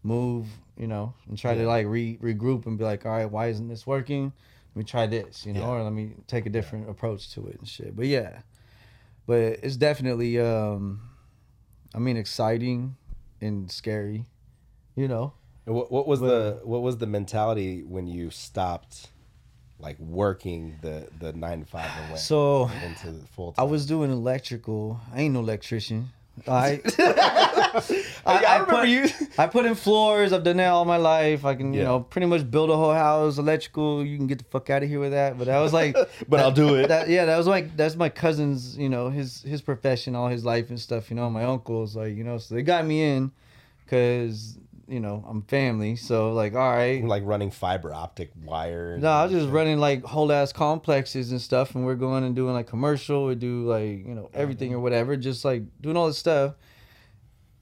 move, you know, and try to like re- regroup and be like, all right, why isn't this working? Let me try this, you know, Yeah. or let me take a different approach to it and shit. But yeah, but it's definitely, um, I mean, exciting and scary, you know. What, what was the what was the mentality when you stopped like working the the nine to five and went So into full I was doing electrical. I ain't no electrician. I, I remember put, you- I put in floors. I've done that all my life. I can, you know, pretty much build a whole house. Electrical. You can get the fuck out of here with that. But I was like, But I'll do it. That, yeah, that was like that's my cousin's. You know, his his profession, all his life and stuff. You know, my uncle's like, you know, so they got me in because you know I'm family. So like, all right, like running fiber optic wire. no, I was just running like whole ass complexes and stuff, and we're going and doing like commercial. We do like you know everything mm-hmm. or whatever, just like doing all this stuff.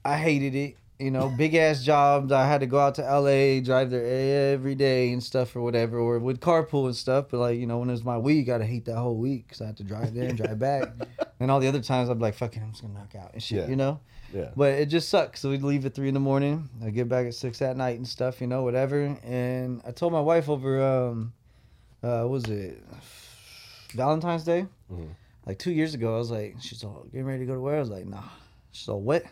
I hated it, you know, big ass jobs. I had to go out to LA, drive there every day and stuff or whatever, or would carpool and stuff. But like, you know, when it was my week, I'd hate that whole week because I had to drive there and drive back. and all the other times, I'd be like, fucking, I'm just gonna knock out and shit, Yeah. you know. Yeah. But it just sucks. So we'd leave at three in the morning. I get back at six at night and stuff, you know, whatever. And I told my wife over, um, uh, what was it Valentine's Day? Mm-hmm. Like two years ago, I was like, she's all getting ready to go to where? I was like, nah. She's all what? I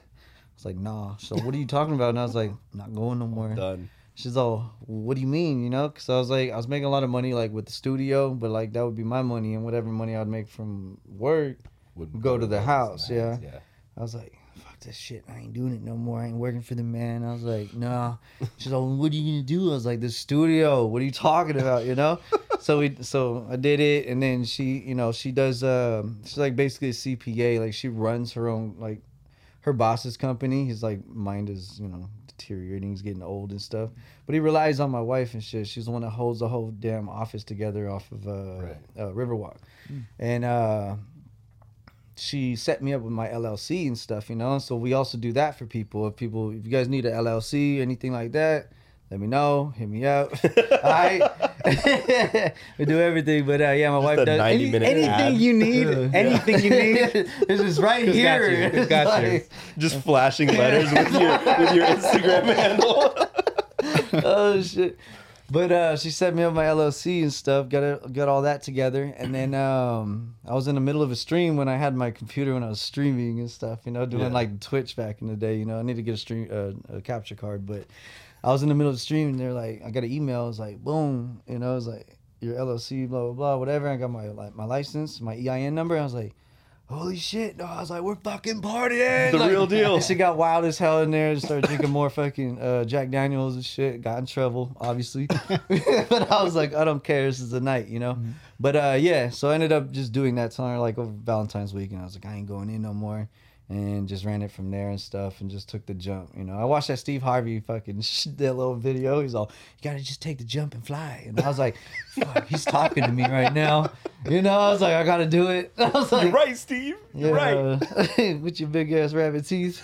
was like, nah. So what are you talking about? And I was like, not going no more. Done. She's all, what do you mean? You know, because I was like, I was making a lot of money like with the studio, but like that would be my money, and whatever money I'd make from work Would go to the house. Yeah. Yeah. I was like, this shit. I ain't doing it no more. I ain't working for the man. I was like, nah. She's like, what are you gonna do? I was like, the studio. What are you talking about? You know? so we, so I did it, and then she, you know, she does. Um, she's like basically a CPA. Like she runs her own like her boss's company. His like mind is, you know, deteriorating. He's getting old and stuff. But he relies on my wife and shit. She's the one that holds the whole damn office together off of uh, Right. uh Riverwalk, and uh she set me up with my LLC and stuff, you know. So we also do that for people. If people, if you guys need a LLC, anything like that, let me know. Hit me up. Right, we do everything. But uh, yeah, my wife does 90 any- anything ad. you need. anything you need. This is right Just got here. you. Just got It's you. Just flashing letters with your with your Instagram handle. oh shit. But uh, she set me up my LLC and stuff. Got it, got all that together, and then um, I was in the middle of a stream when I had my computer when I was streaming and stuff. You know, doing Yeah. like Twitch back in the day. You know, I need to get a stream uh, a capture card, but I was in the middle of the stream, and they're like, I got an email. It was like, boom. You know, it was like your LLC, blah blah blah, whatever. I got my like my license, my EIN number. I was like. Holy shit! No, I was like, we're fucking partying. The Like, real deal. She got wild as hell in there. and Started drinking more fucking uh, Jack Daniels and shit. Got in trouble, obviously. but I was like, I don't care. This is the night, you know. But uh, yeah, so I ended up just doing that telling her like over Valentine's week, and I was like, I ain't going in no more, and just ran it from there and stuff, and just took the jump. You know, I watched that Steve Harvey fucking that little video. He's all, you gotta just take the jump and fly, and I was like, fuck, he's talking to me right now. You know, I was like, I gotta do it. I was like, You're right, Steve. You're right. right. With your big ass rabbit teeth.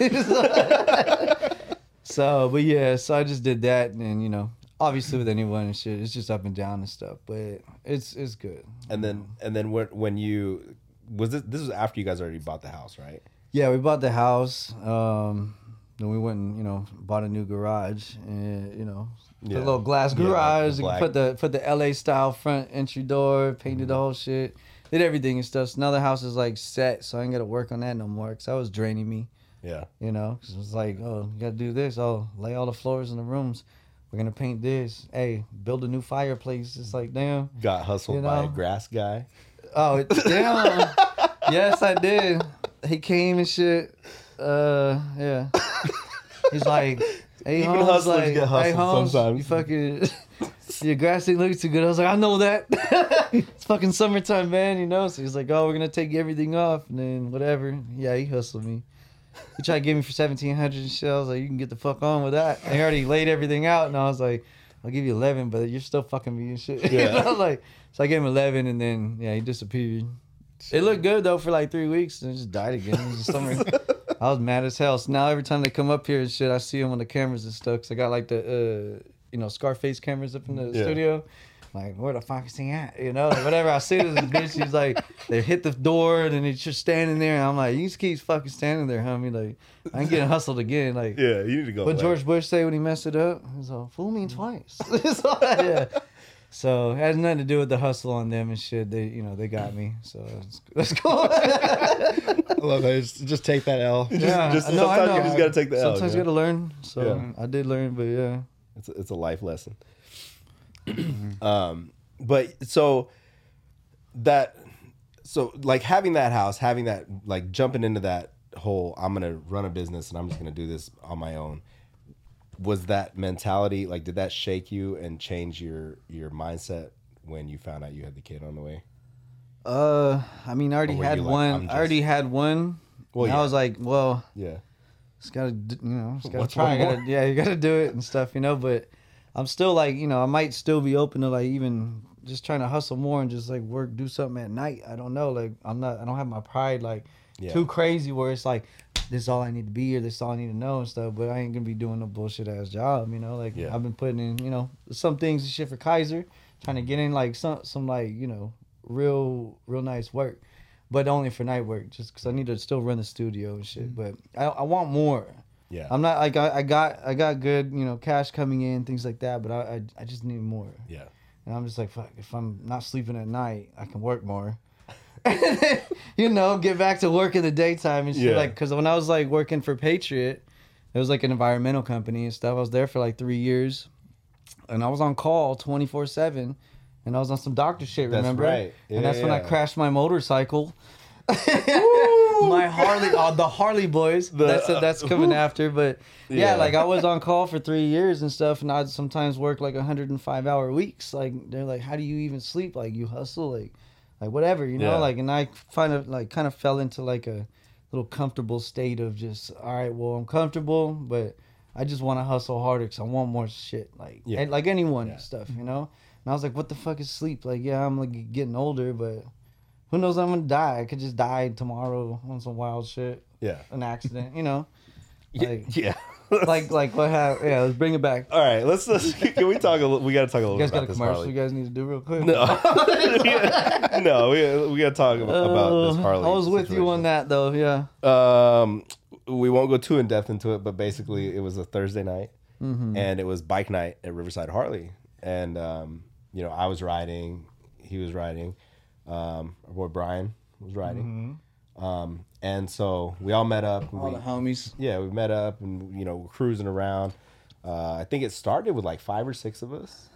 so, but yeah, so I just did that, and then, you know, obviously with anyone and shit, it's just up and down and stuff, but it's it's good. And then and then when when you was this this was after you guys already bought the house, right? Yeah, we bought the house. Um, then we went and you know bought a new garage, and you know. Yeah. little glass Yeah, garage. black- put the put the LA style front entry door. Painted the whole shit. Did everything and stuff. So now the house is like set, so I ain't gotta work on that no more. Cause that was draining me. Yeah. You know, 'cause it was like, oh, you gotta do this. Oh, lay all the floors in the rooms. We're gonna paint this. Hey, build a new fireplace. It's like, damn. Got hustled You by a grass guy. Oh, damn. yes, I did. He came and shit. Uh, yeah. He's like, hey, Even Holmes, hustlers like, get hey, hustled Holmes, sometimes." You fucking, your grass ain't looking too good. I was like, I know that. it's fucking summertime, man. You know. So he's like, oh, we're gonna take everything off, and then whatever. Yeah, he hustled me. He tried to give me for seventeen hundred and shit. I was like, you can get the fuck on with that. And he already laid everything out, and I was like, I'll give you eleven, but you're still fucking me and shit. Yeah. know, like, so I gave him eleven, and then yeah, he disappeared. It looked good though for like three weeks, and it just died again. It was the summer. I was mad as hell. So now every time they come up here and shit, I see them on the cameras and stuff. Cause I got like the uh, you know Scarface cameras up in the Yeah. studio. Like where the fuck is he at? You know, like, whatever. I see this bitch. She's like, they hit the door, and then he's just standing there. And I'm like, you just keep fucking standing there, homie. Like I'm getting hustled again. Like Yeah, you need to go. what away. George Bush say when he messed it up? He's all, fool me twice. so, yeah. So it has nothing to do with the hustle on them and shit. They, you know, they got me. So it's, that's cool. I love that. Just, just take that L. yeah, just- no, I sometimes you just gotta take the L, Sometimes you you gotta learn. So Yeah. I did learn, but yeah. It's a, it's a life lesson. um, but so that so like having that house, having that like jumping into that whole I'm gonna run a business and I'm just gonna do this on my own. Was that mentality like did that shake you and change your your mindset when you found out you had the kid on the way? Uh, I mean, I already had like, one. I'm I already had one. Well, and yeah. I was like, well, Yeah. Just gotta, you know, just gotta What's try. Gotta, yeah, you gotta do it and stuff, you know. But I'm still like, you know, I might still be open to like even just trying to hustle more and just like work, do something at night. I don't know. Like I'm not, I don't have my pride like Yeah. too crazy where it's like this is all I need to be or this is all I need to know and stuff. But I ain't gonna be doing no bullshit ass job, you know. Like Yeah. I've been putting in, you know, some things and shit for Kaiser, trying to get in like some some like you know real real nice work, but only for night work, just because I need to still run the studio and shit. Mm-hmm. But I I want more. Yeah. I'm not like I, I got I got good you know cash coming in things like that, but I I, I just need more. yeah. And I'm just like, fuck, if I'm not sleeping at night, I can work more. you know, get back to work in the daytime and shit. Yeah. Like, cause when I was like working for Patriot, it was like an environmental company and stuff. I was there for like three years, and I was on call 24 seven, and I was on some doctor shit. That's Remember? right. and that's when I crashed my motorcycle. my Harley, oh, the Harley boys. that's that's coming after, but yeah, Yeah. like I was on call for three years and stuff, and I'd sometimes work like 105 hour weeks. Like they're like, how do you even sleep? Like you hustle, like like whatever, you know. Yeah. Like, and I kind of like kind of fell into like a little comfortable state of just, all right, well, I'm comfortable, but I just want to hustle harder because I want more shit, like Yeah. and like anyone and stuff, mm-hmm. you know. And I was like, what the fuck is sleep? Like, yeah, I'm like getting older, but who knows? I'm gonna die. I could just die tomorrow on some wild shit, Yeah. an accident, you know. Like, Yeah. like, like what happened? Yeah, let's bring it back. All right, let's, let's can we talk a little we got to talk a little You guys bit got a about this commercial Harley. you guys need to do real quick? No, no, we, we got to talk about, about this Uh, Harley. I was with you on that though. Yeah. Um, we won't go too in depth into it, but basically, it was a Thursday night, Mm-hmm. and it was bike night at Riverside Harley, and um, you know, I was riding, he was riding, um, our boy Brian was riding, um, and so we all met up. All we, the homies. yeah, we met up and you know we're cruising around. Uh, I think it started with like five or six of us,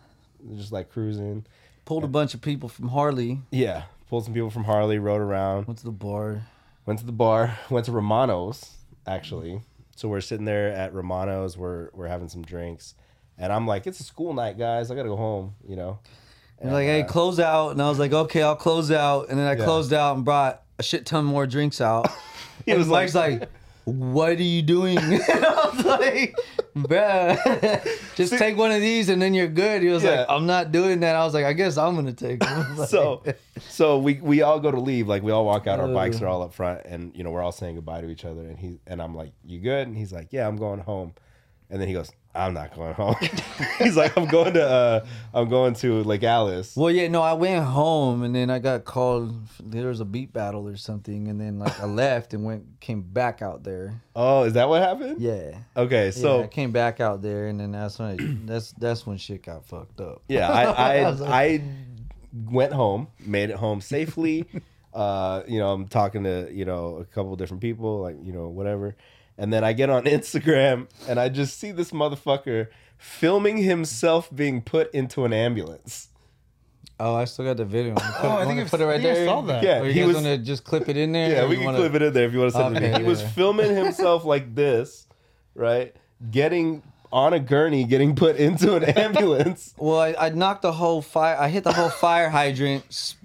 just like cruising. Pulled a bunch of people from Harley. Yeah, pulled some people from Harley, rode around. Went to the bar. Went to the bar. Went to Romano's actually. So we're sitting there at Romano's. We're we're having some drinks, and I'm like, "It's a school night, guys. I gotta go home." You know. And like, hey, close out. And I was like, okay, I'll close out. And then I Yeah. closed out and brought a shit ton more drinks out. He was Mike's like, what are you doing? and I was like, bruh, just take one of these and then you're good. He was Yeah. like, I'm not doing that. I was like, I guess I'm gonna take them. Like, so so we we all go to leave like we all walk out our bikes Uh. are all up front and you know we're all saying goodbye to each other and he and i'm like you good and he's like yeah i'm going home and then he goes i'm not going home he's like i'm going to uh i'm going to lake alice Well, yeah, no, I went home and then I got called. There was a beat battle or something, and then like I left and went came back out there. oh is that what happened Yeah. okay So so I came back out there, and then that's when I, that's that's when shit got fucked up. yeah i i, was like- I went home made it home safely uh you know i'm talking to you know a couple different people like you know whatever and then i get on instagram and i just see this motherfucker filming himself being put into an ambulance Oh, I still got the video. Put, Oh, I think I- put it right think I there. saw that. Yeah, Or you he guys was- want to just clip it in there? Yeah, we can wanna- clip it in there if you want to send it to me. He was yeah. filming himself like this, right? Getting on a gurney, getting put into an ambulance. Well, I, I knocked the whole fire. I hit the whole fire hydrant,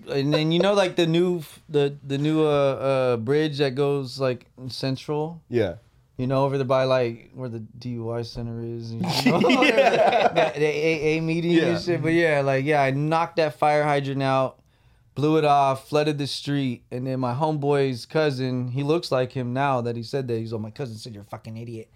and then you know, like the new the the new uh, uh bridge that goes like central. Yeah. You know, over there by like where the DUI center is, you know, the, the AA meeting Yeah. and shit. But yeah, like yeah, I knocked that fire hydrant out, blew it off, flooded the street, and then my homeboy's cousin, he looks like him now that he said that. He's like, my cousin said you're a fucking idiot.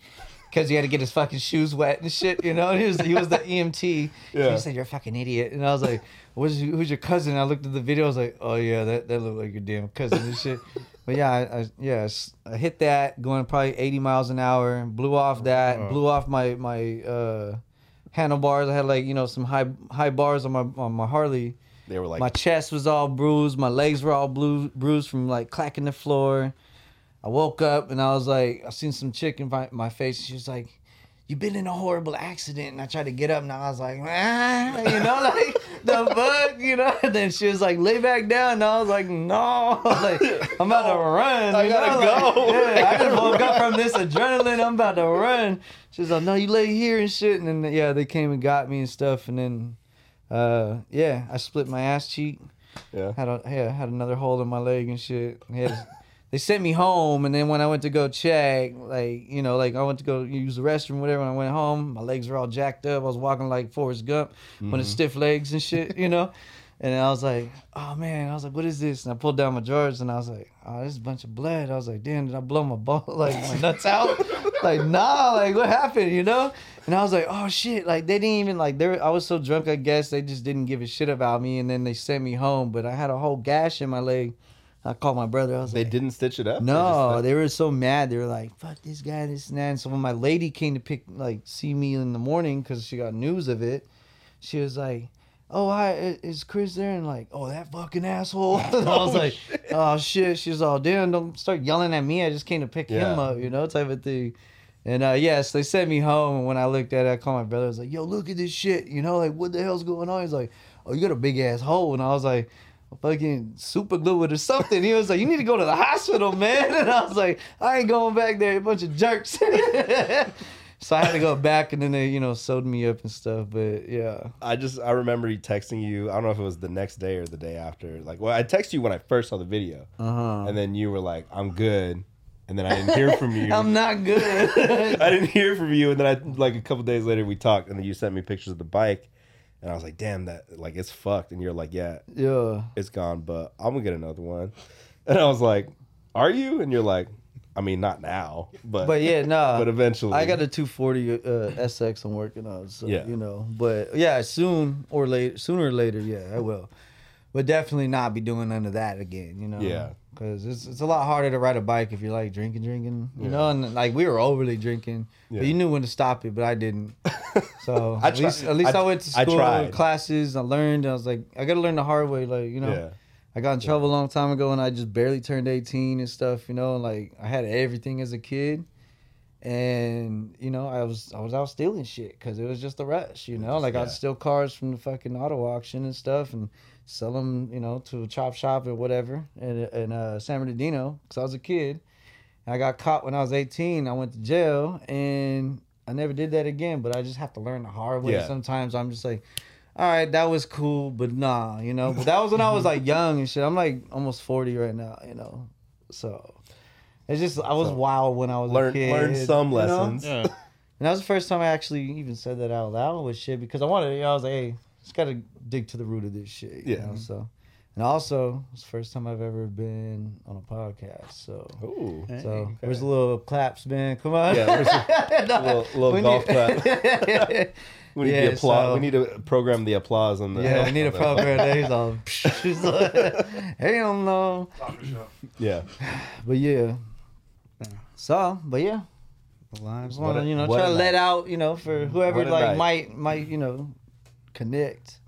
Because he had to get his fucking shoes wet and shit, you know. and He was he was the EMT. Yeah. He said you're a fucking idiot, and I was like, "Who's who's your cousin?" I looked at the video. I was like, "Oh yeah, that that looked like your damn cousin and shit." But yeah, I, I yeah, I hit that going probably 80 miles an hour, blew off that, blew off my my uh, handlebars. I had like you know some high high bars on my on my Harley. They were like, my chest was all bruised, my legs were all blue, bruised from like clacking the floor. I woke up and I was like, I seen some chick in my, face. She was like, "You've been in a horrible accident." And I tried to get up, and I was like, "Ah," you know, like the fuck, you know. And then she was like, "Lay back down," and I was like, "No, like I'm about to run." I gotta know? go. Like, yeah, I I just woke up from this adrenaline. I'm about to run. She was like, "No, you lay here and shit." And then yeah, they came and got me and stuff. And then uh, yeah, I split my ass cheek yeah. had a yeah, had another hole in my leg and shit. Had- they sent me home, and then when I went to go check, like you know, like I went to go use the restroom, whatever. When I went home, my legs were all jacked up. I was walking like Forrest Gump, with his mm-hmm. stiff legs and shit, you know. And I was like, oh man, I was like, what is this? And I pulled down my drawers and I was like, oh, this is a bunch of blood. I was like, damn, did I blow my ball, like my nuts out? like, nah, like what happened, you know? And I was like, oh shit, like they didn't even like they were, I was so drunk, I guess they just didn't give a shit about me. And then they sent me home, but I had a whole gash in my leg. I called my brother. I was like, They like, didn't stitch it up. No, just- they were so mad. They were like, "Fuck this guy, this and that." And so when my lady came to pick, like, see me in the morning because she got news of it, she was like, "Oh, hi, is Chris there?" And like, "Oh, that fucking asshole." I was like, "Oh shit." She's all, "Damn, don't start yelling at me. I just came to pick him up, you know, type of thing." And uh, yes, they sent me home. And when I looked at it, I called my brother. I was like, "Yo, look at this shit. You know, like, what the hell's going on?" He's like, "Oh, you got a big ass hole." And I was like fucking super glue it or something. He was like, "You need to go to the hospital, man." And I was like, "I ain't going back there, a bunch of jerks." so I had to go back, and then they, you know, sewed me up and stuff. But yeah, I just I remember you texting you. I don't know if it was the next day or the day after. Like, well, I texted you when I first saw the video, uh-huh. and then you were like, "I'm good," and then I didn't hear from you. I'm not good. I didn't hear from you, and then I like a couple days later we talked, and then you sent me pictures of the bike, and I was like, "Damn, that like it's fucked," and you're like, "Yeah, yeah, it's gone, but I'm gonna get another one," and I was like, "Are you?" And you're like, "I mean, not now, but but yeah, no. but eventually." I got a 240 uh, SX I'm working on, so Yeah. you know. But yeah, soon or later, sooner or later, yeah, I will. But definitely not be doing none of that again, you know. Yeah. Because it's it's a lot harder to ride a bike if you're like drinking, drinking, you know. And like we were overly drinking, Yeah. but you knew when to stop it, but I didn't. So I at least at least I, I- went to school, tried. classes, I learned. I was like, I got to learn the hard way, like you know. yeah, I got in trouble a long time ago and I just barely turned 18 and stuff, you know, like I had everything as a kid. And you know, I was I was out stealing shit cuz it was just a rush, you know? Like yeah. I'd steal cars from the fucking auto auction and stuff and sell them, you know, to a chop shop or whatever in in uh, San Bernardino cuz I was a kid. And I got caught when I was 18. I went to jail and I never did that again, but I just have to learn the hard way. Yeah. Sometimes I'm just like all right, that was cool, but nah, you know. But that was when I was like young and shit. I'm like almost 40 right now, you know. So it's just I was So, wild when I was learn a kid. learn some you know? lessons. Yeah. And that was the first time I actually even said that out loud with shit because I wanted, you know, I was like, hey, just gotta dig to the root of this shit. You Yeah. Know? So, and also, it's the first time I've ever been on a podcast. So, Ooh, so where's the little claps, man? Come on. Yeah, where's a little, little We golf need- clap. We need Yeah, the applause. so- we need to program the applause on the. Yeah, we need a on the- program there. He's all, he's like, hell no. Yeah, But yeah. So, but yeah, Lives. just Wanna, you know try a to let out you know for mm-hmm. whoever like night. might might you know connect.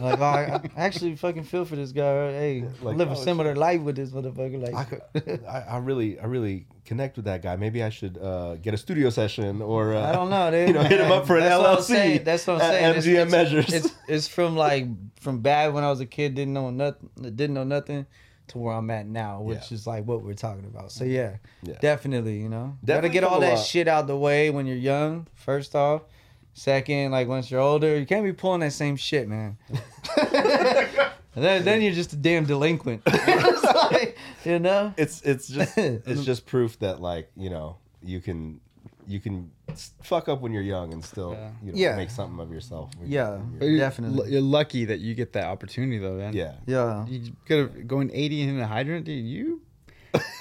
like I, I actually fucking feel for this guy. right? Hey, Like, live a oh, similar life with this motherfucker. Like I, could- I, I really, I really connect with that guy. Maybe I should uh, get a studio session or uh, I don't know, dude. You know, hit him up for an That's what LLC. saying. That's what I'm saying. It's- MGM it's- measures. It's it's from like from bad when I was a kid, didn't know nothing, didn't know nothing, to where I'm at now, which Yeah. is like what we're talking about. So yeah, Yeah. definitely, you know, Definitely gotta get all that lot. shit out the way when you're young. First off, second, like once you're older, you can't be pulling that same shit, man. And then, then you're just a damn delinquent. It's like, you know. it's it's just it's just proof that like you know you can you can fuck up when you're young and still Yeah. you know, Yeah. make something of yourself. Yeah. you're- you're- you're- Definitely. You're lucky that you get that opportunity though, man. yeah. Yeah. You could have going 80 in a hydrant, dude. You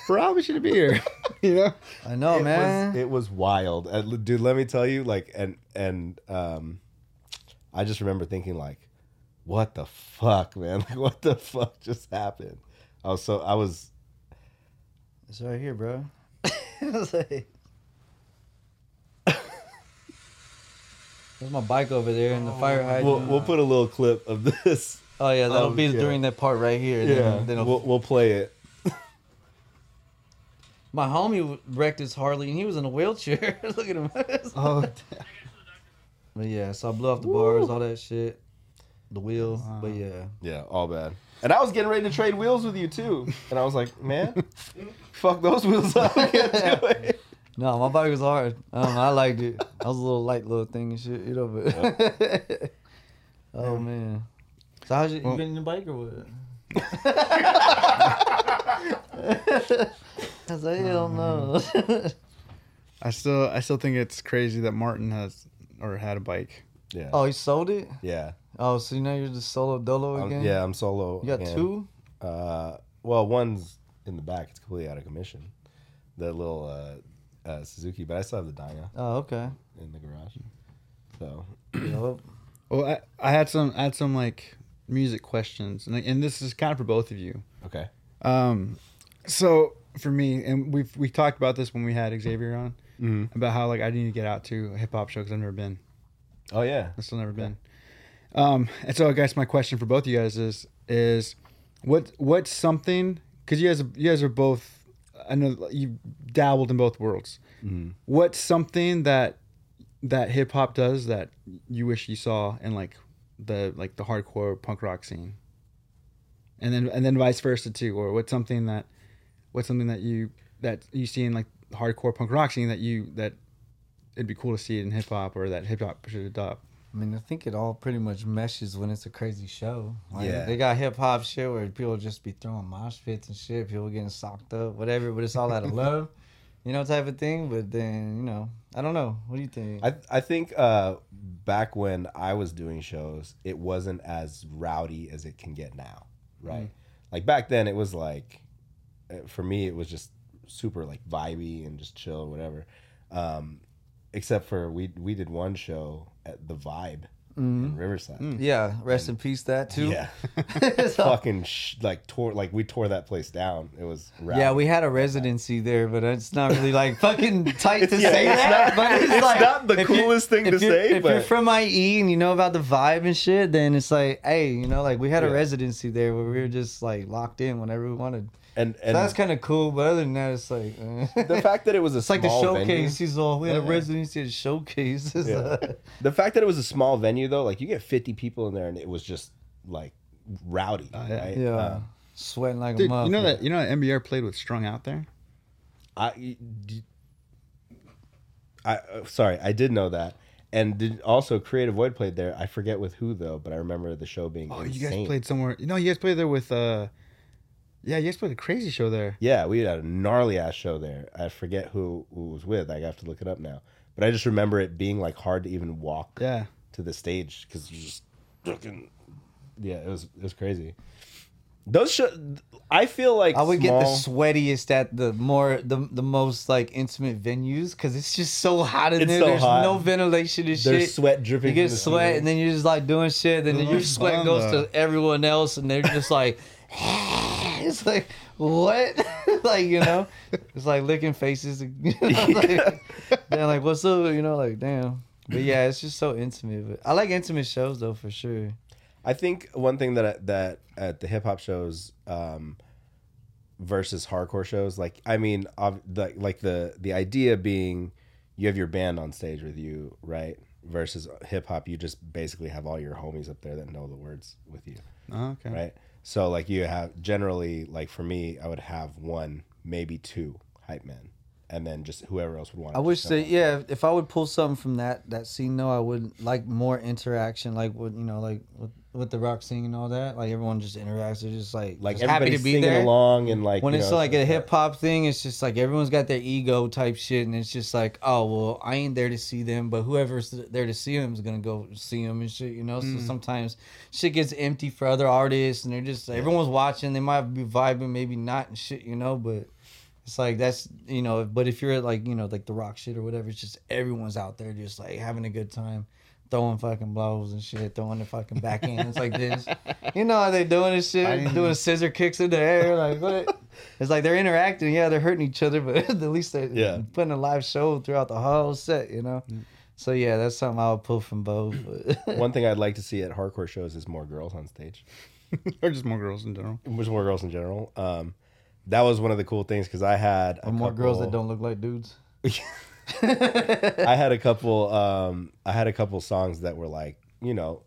probably shouldn't be here. you know. I know, it man. Was, it was wild, Uh, dude. Let me tell you, like, and and um, I just remember thinking, like, what the fuck, man? Like, what the fuck just happened? I was so I was It's right here, bro. It's like- There's my bike over there and the fire hydrant. We'll, we'll put a little clip of this. oh yeah, that'll um, be yeah. during that part right here. Then, then we'll, we'll play it. My homie wrecked his Harley and he was in a wheelchair. Look at him. Oh, but yeah, so I blew off the bars, all that shit, the wheel. But yeah, yeah, all bad. And I was getting ready to trade wheels with you too, and I was like, man, fuck those wheels up. I can't do it. no, my bike was hard. I I liked it. I was a little light little thing and shit, you know. But oh man, so how's you, you Well- been in the bike or what? I was like, hell no. I still I still think it's crazy that Martin has or had a bike. Yeah, oh, he sold it. yeah. Oh, so now you're just solo dolo I'm- again? yeah, I'm solo. You got again. two? Uh, well, one's in the back. It's completely out of commission. The little uh, uh, Suzuki, but I still have the Dyna Oh, okay. in the garage. So Yup. Well, I, I had some I had some like music questions, and and this is kind of for both of you. okay, Um, so for me, and we've we talked about this when we had Xavier on Mhm. about how like I need to get out to a hip hop show because I've never been. oh yeah, I've still never been. Um, and so I guess my question for both of you guys is is what what's something because you guys you guys are both I know you dabbled in both worlds. What's something that that hip hop does that you wish you saw in like the like the hardcore punk rock scene? And then and then vice versa too, or what's something that what's something that you that you see in like hardcore punk rock scene that you that it'd be cool to see it in hip hop or that hip hop should adopt. I mean, I think it all pretty much meshes when it's a crazy show. Like, Yeah. They got hip hop shit where people just be throwing mosh pits and shit, people getting socked up, whatever, but it's all out of love, you know, type of thing. But then, you know, I don't know. What do you think? I I think uh, back when I was doing shows, it wasn't as rowdy as it can get now, right? Like back then, it was like, Uh, for me, it was just super like vibey and just chill, whatever. Um, except for we we did one show at the Vibe in mm-hmm. Riverside. Mm. yeah, rest in peace, that too. Yeah, So- fucking sh- like tore like we tore that place down. It was rowdy. Yeah, we had a residency there, but it's not really like fucking tight to Yeah, say it's that. not- but it's, it's like, not the coolest thing to say, If you're from IE and you know about the vibe and shit, then it's like, hey, you know, like we had a Yeah. residency there where we were just like locked in whenever we wanted. And and that's kind of cool, but other than that, it's like eh. the fact that it was a it's like the showcase. venue- He's all we had a residency at showcase. Yeah. uh, the fact that it was a small venue though, like you get 50 people in there and it was just like rowdy, yeah. right? yeah, Uh, sweating like Dude, a motherfucker. you know that you know that NBR played with Strung Out there. I, d- I uh, sorry, I did know that. And did also Creative Void played there. I forget with who though, but I remember the show being Oh, insane. you guys played somewhere. No, you guys played there with. uh Yeah, you guys played a crazy show there. Yeah, we had a gnarly ass show there. I forget who who was with. I have to look it up now. But I just remember it being like hard to even walk Yeah. to the stage because you just fucking yeah, it was it was crazy. Those show, I feel like I would get the sweatiest at the more the the most like intimate venues because it's just so hot in It's there. so There's hot. no ventilation and There's shit. sweat dripping You get sweat and then you're just like doing shit. And then your sweat goes to everyone else and they're just like, it's like what? like you know, it's like licking faces. You know? like, they're like, what's up? You know, like damn. But yeah, it's just so intimate. But I like intimate shows though for sure. I think one thing that that at the hip hop shows um, versus hardcore shows, like I mean, ob- the, like the the idea being you have your band on stage with you, right? Versus hip hop, you just basically have all your homies up there that know the words with you, Oh, okay. right? So like you have generally like for me, I would have one, maybe two hype men, and then just whoever else would want. To. I wish that yeah, if I would pull something from that that scene though, I would like more interaction, like with you know, like with, with the rock scene and all that. Like everyone just interacts, they're just like like just happy to be singing there. along and like when you it's know, like a hip hop thing, it's just like everyone's got their ego type shit, and it's just like, oh well, I ain't there to see them, but whoever's there to see them is gonna go see them and shit, you know. So mm. sometimes shit gets empty for other artists, and they're just everyone's watching. They might be vibing, maybe not, and shit, you know. But it's like that's you know. But if you're at like you know like the rock shit or whatever, it's just everyone's out there just like having a good time. Throwing fucking blows and shit, throwing the fucking backhands like this. You know how they doing this shit, doing scissor kicks in the air, like what? It's like they're interacting. Yeah, they're hurting each other, but at least they're Yeah. putting a live show throughout the whole set. You know. So yeah, that's something I would pull from both. But One thing I'd like to see at hardcore shows is more girls on stage. or just more girls in general. Just more girls in general. Um, that was one of the cool things because I had a or more girls that don't look like dudes. I had a couple. Um, I had a couple songs that were like, you know,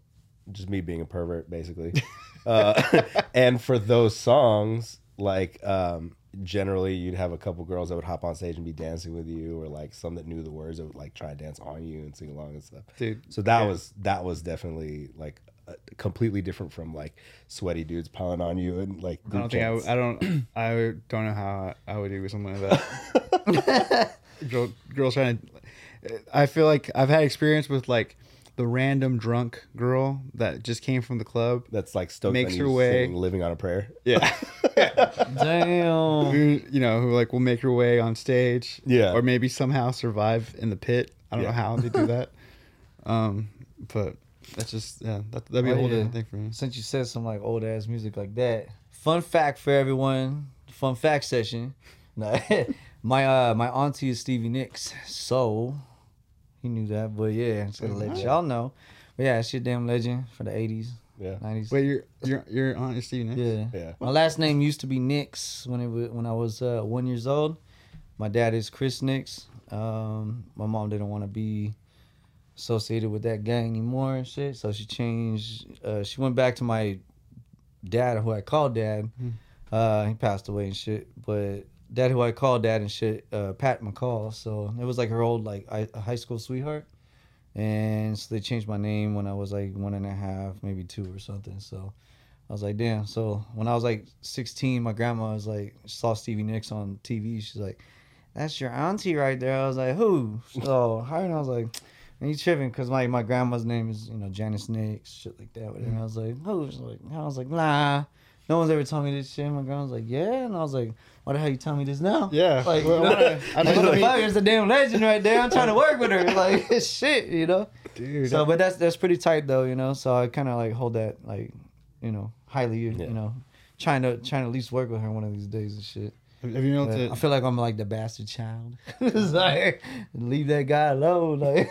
just me being a pervert, basically. uh, and for those songs, like, um, generally you'd have a couple girls that would hop on stage and be dancing with you, or like some that knew the words that would like try to dance on you and sing along and stuff. Dude, So that was that was definitely like uh, completely different from like sweaty dudes piling on you and like. I don't think I, I don't I don't know how I would do with something like that. Girl, girls trying to. I feel like I've had experience with like the random drunk girl that just came from the club. That's like stoked Makes her way. singing living on a prayer. Yeah. Damn. who you know who like will make her way on stage Yeah. or maybe somehow survive in the pit i don't Yeah. know how they do that um but that's just yeah that, that'd be a Oh, whole yeah. different thing for me Since you said some like old ass music like that, fun fact for everyone, fun fact session. No, my uh my auntie is Stevie Nicks, so he knew that. But yeah, just gotta let y'all know. But yeah, she a damn legend for the '80s, Yeah. '90s. wait you're you're you're Stevie Nicks? Yeah. Yeah. My last name used to be Nicks when it was, when I was uh, one years old. My dad is Chris Nicks. Um, my mom didn't want to be associated with that gang anymore and shit, so she changed. Uh, she went back to my dad, who I called dad. Uh, he passed away and shit, but dad, who I called dad and shit, uh, Pat McCall. So it was like her old like I, high school sweetheart. And so they changed my name when I was like one and a half, maybe two or something. So I was like, damn. So when I was like 16, my grandma was like, saw Stevie Nicks on TV. She's like, that's your auntie right there. I was like, who? So her and I was like, and you tripping because my, my grandma's name is, you know, Janice Nicks, shit like that. And I was like, who? She's like, I was like, nah. No one's ever told me this shit. My grandma was like, yeah. And I was like, why the hell you tell me this now? Yeah. Like, Well, you know, I- I like, know- motherfucker's a damn legend right there. I'm trying to work with her. Like, shit, you know? dude So, but that's that's pretty tight though, you know. So I kind of like hold that like, you know, highly, you Yeah. know, trying to trying to at least work with her one of these days and shit. have you Yeah, noticed I feel like I'm like the bastard child. it's uh-huh. like leave that guy alone. Like,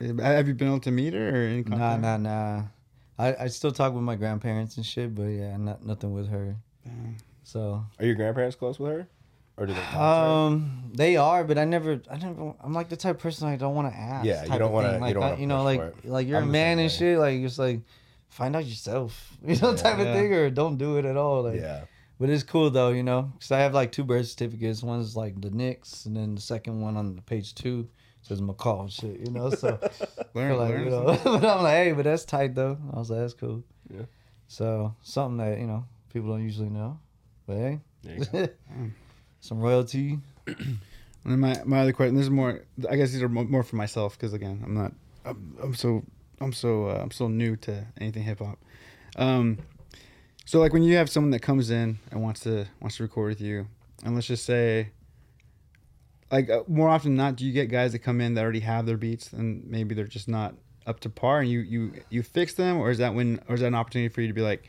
Have you been able to meet her or any nah, contact? nah, nah. I, I still talk with my grandparents and shit, but yeah, not nothing with her. So Are your grandparents close with her? Or do they talk to? Um, they are, but I never, I never. I'm like the type of person I don't want to ask. Yeah, you don't wanna- thing. you don't I- wanna you know, push like, like you're I'm a man and shit. Like, it's like, find out yourself, you know, type of thing, or don't do it at all. Like, Yeah. But it's cool though, you know, because I have like two birth certificates. One's like the Nicks, and then the second one on the page two says McCall shit, you know. So Learn- like, learn you know, but I'm like, hey, but that's tight though. I was like, that's cool. Yeah. So something that you know people don't usually know, but hey, There you go. some royalty. And then my, my other question. This is more. I guess these are more for myself because again, I'm not. I'm, I'm so. I'm so. Uh, I'm so new to anything hip hop. Um, so like when you have someone that comes in and wants to wants to record with you, and let's just say, like uh, more often than not, do you get guys that come in that already have their beats and maybe they're just not up to par, and you you you fix them, or is that when, or is that an opportunity for you to be like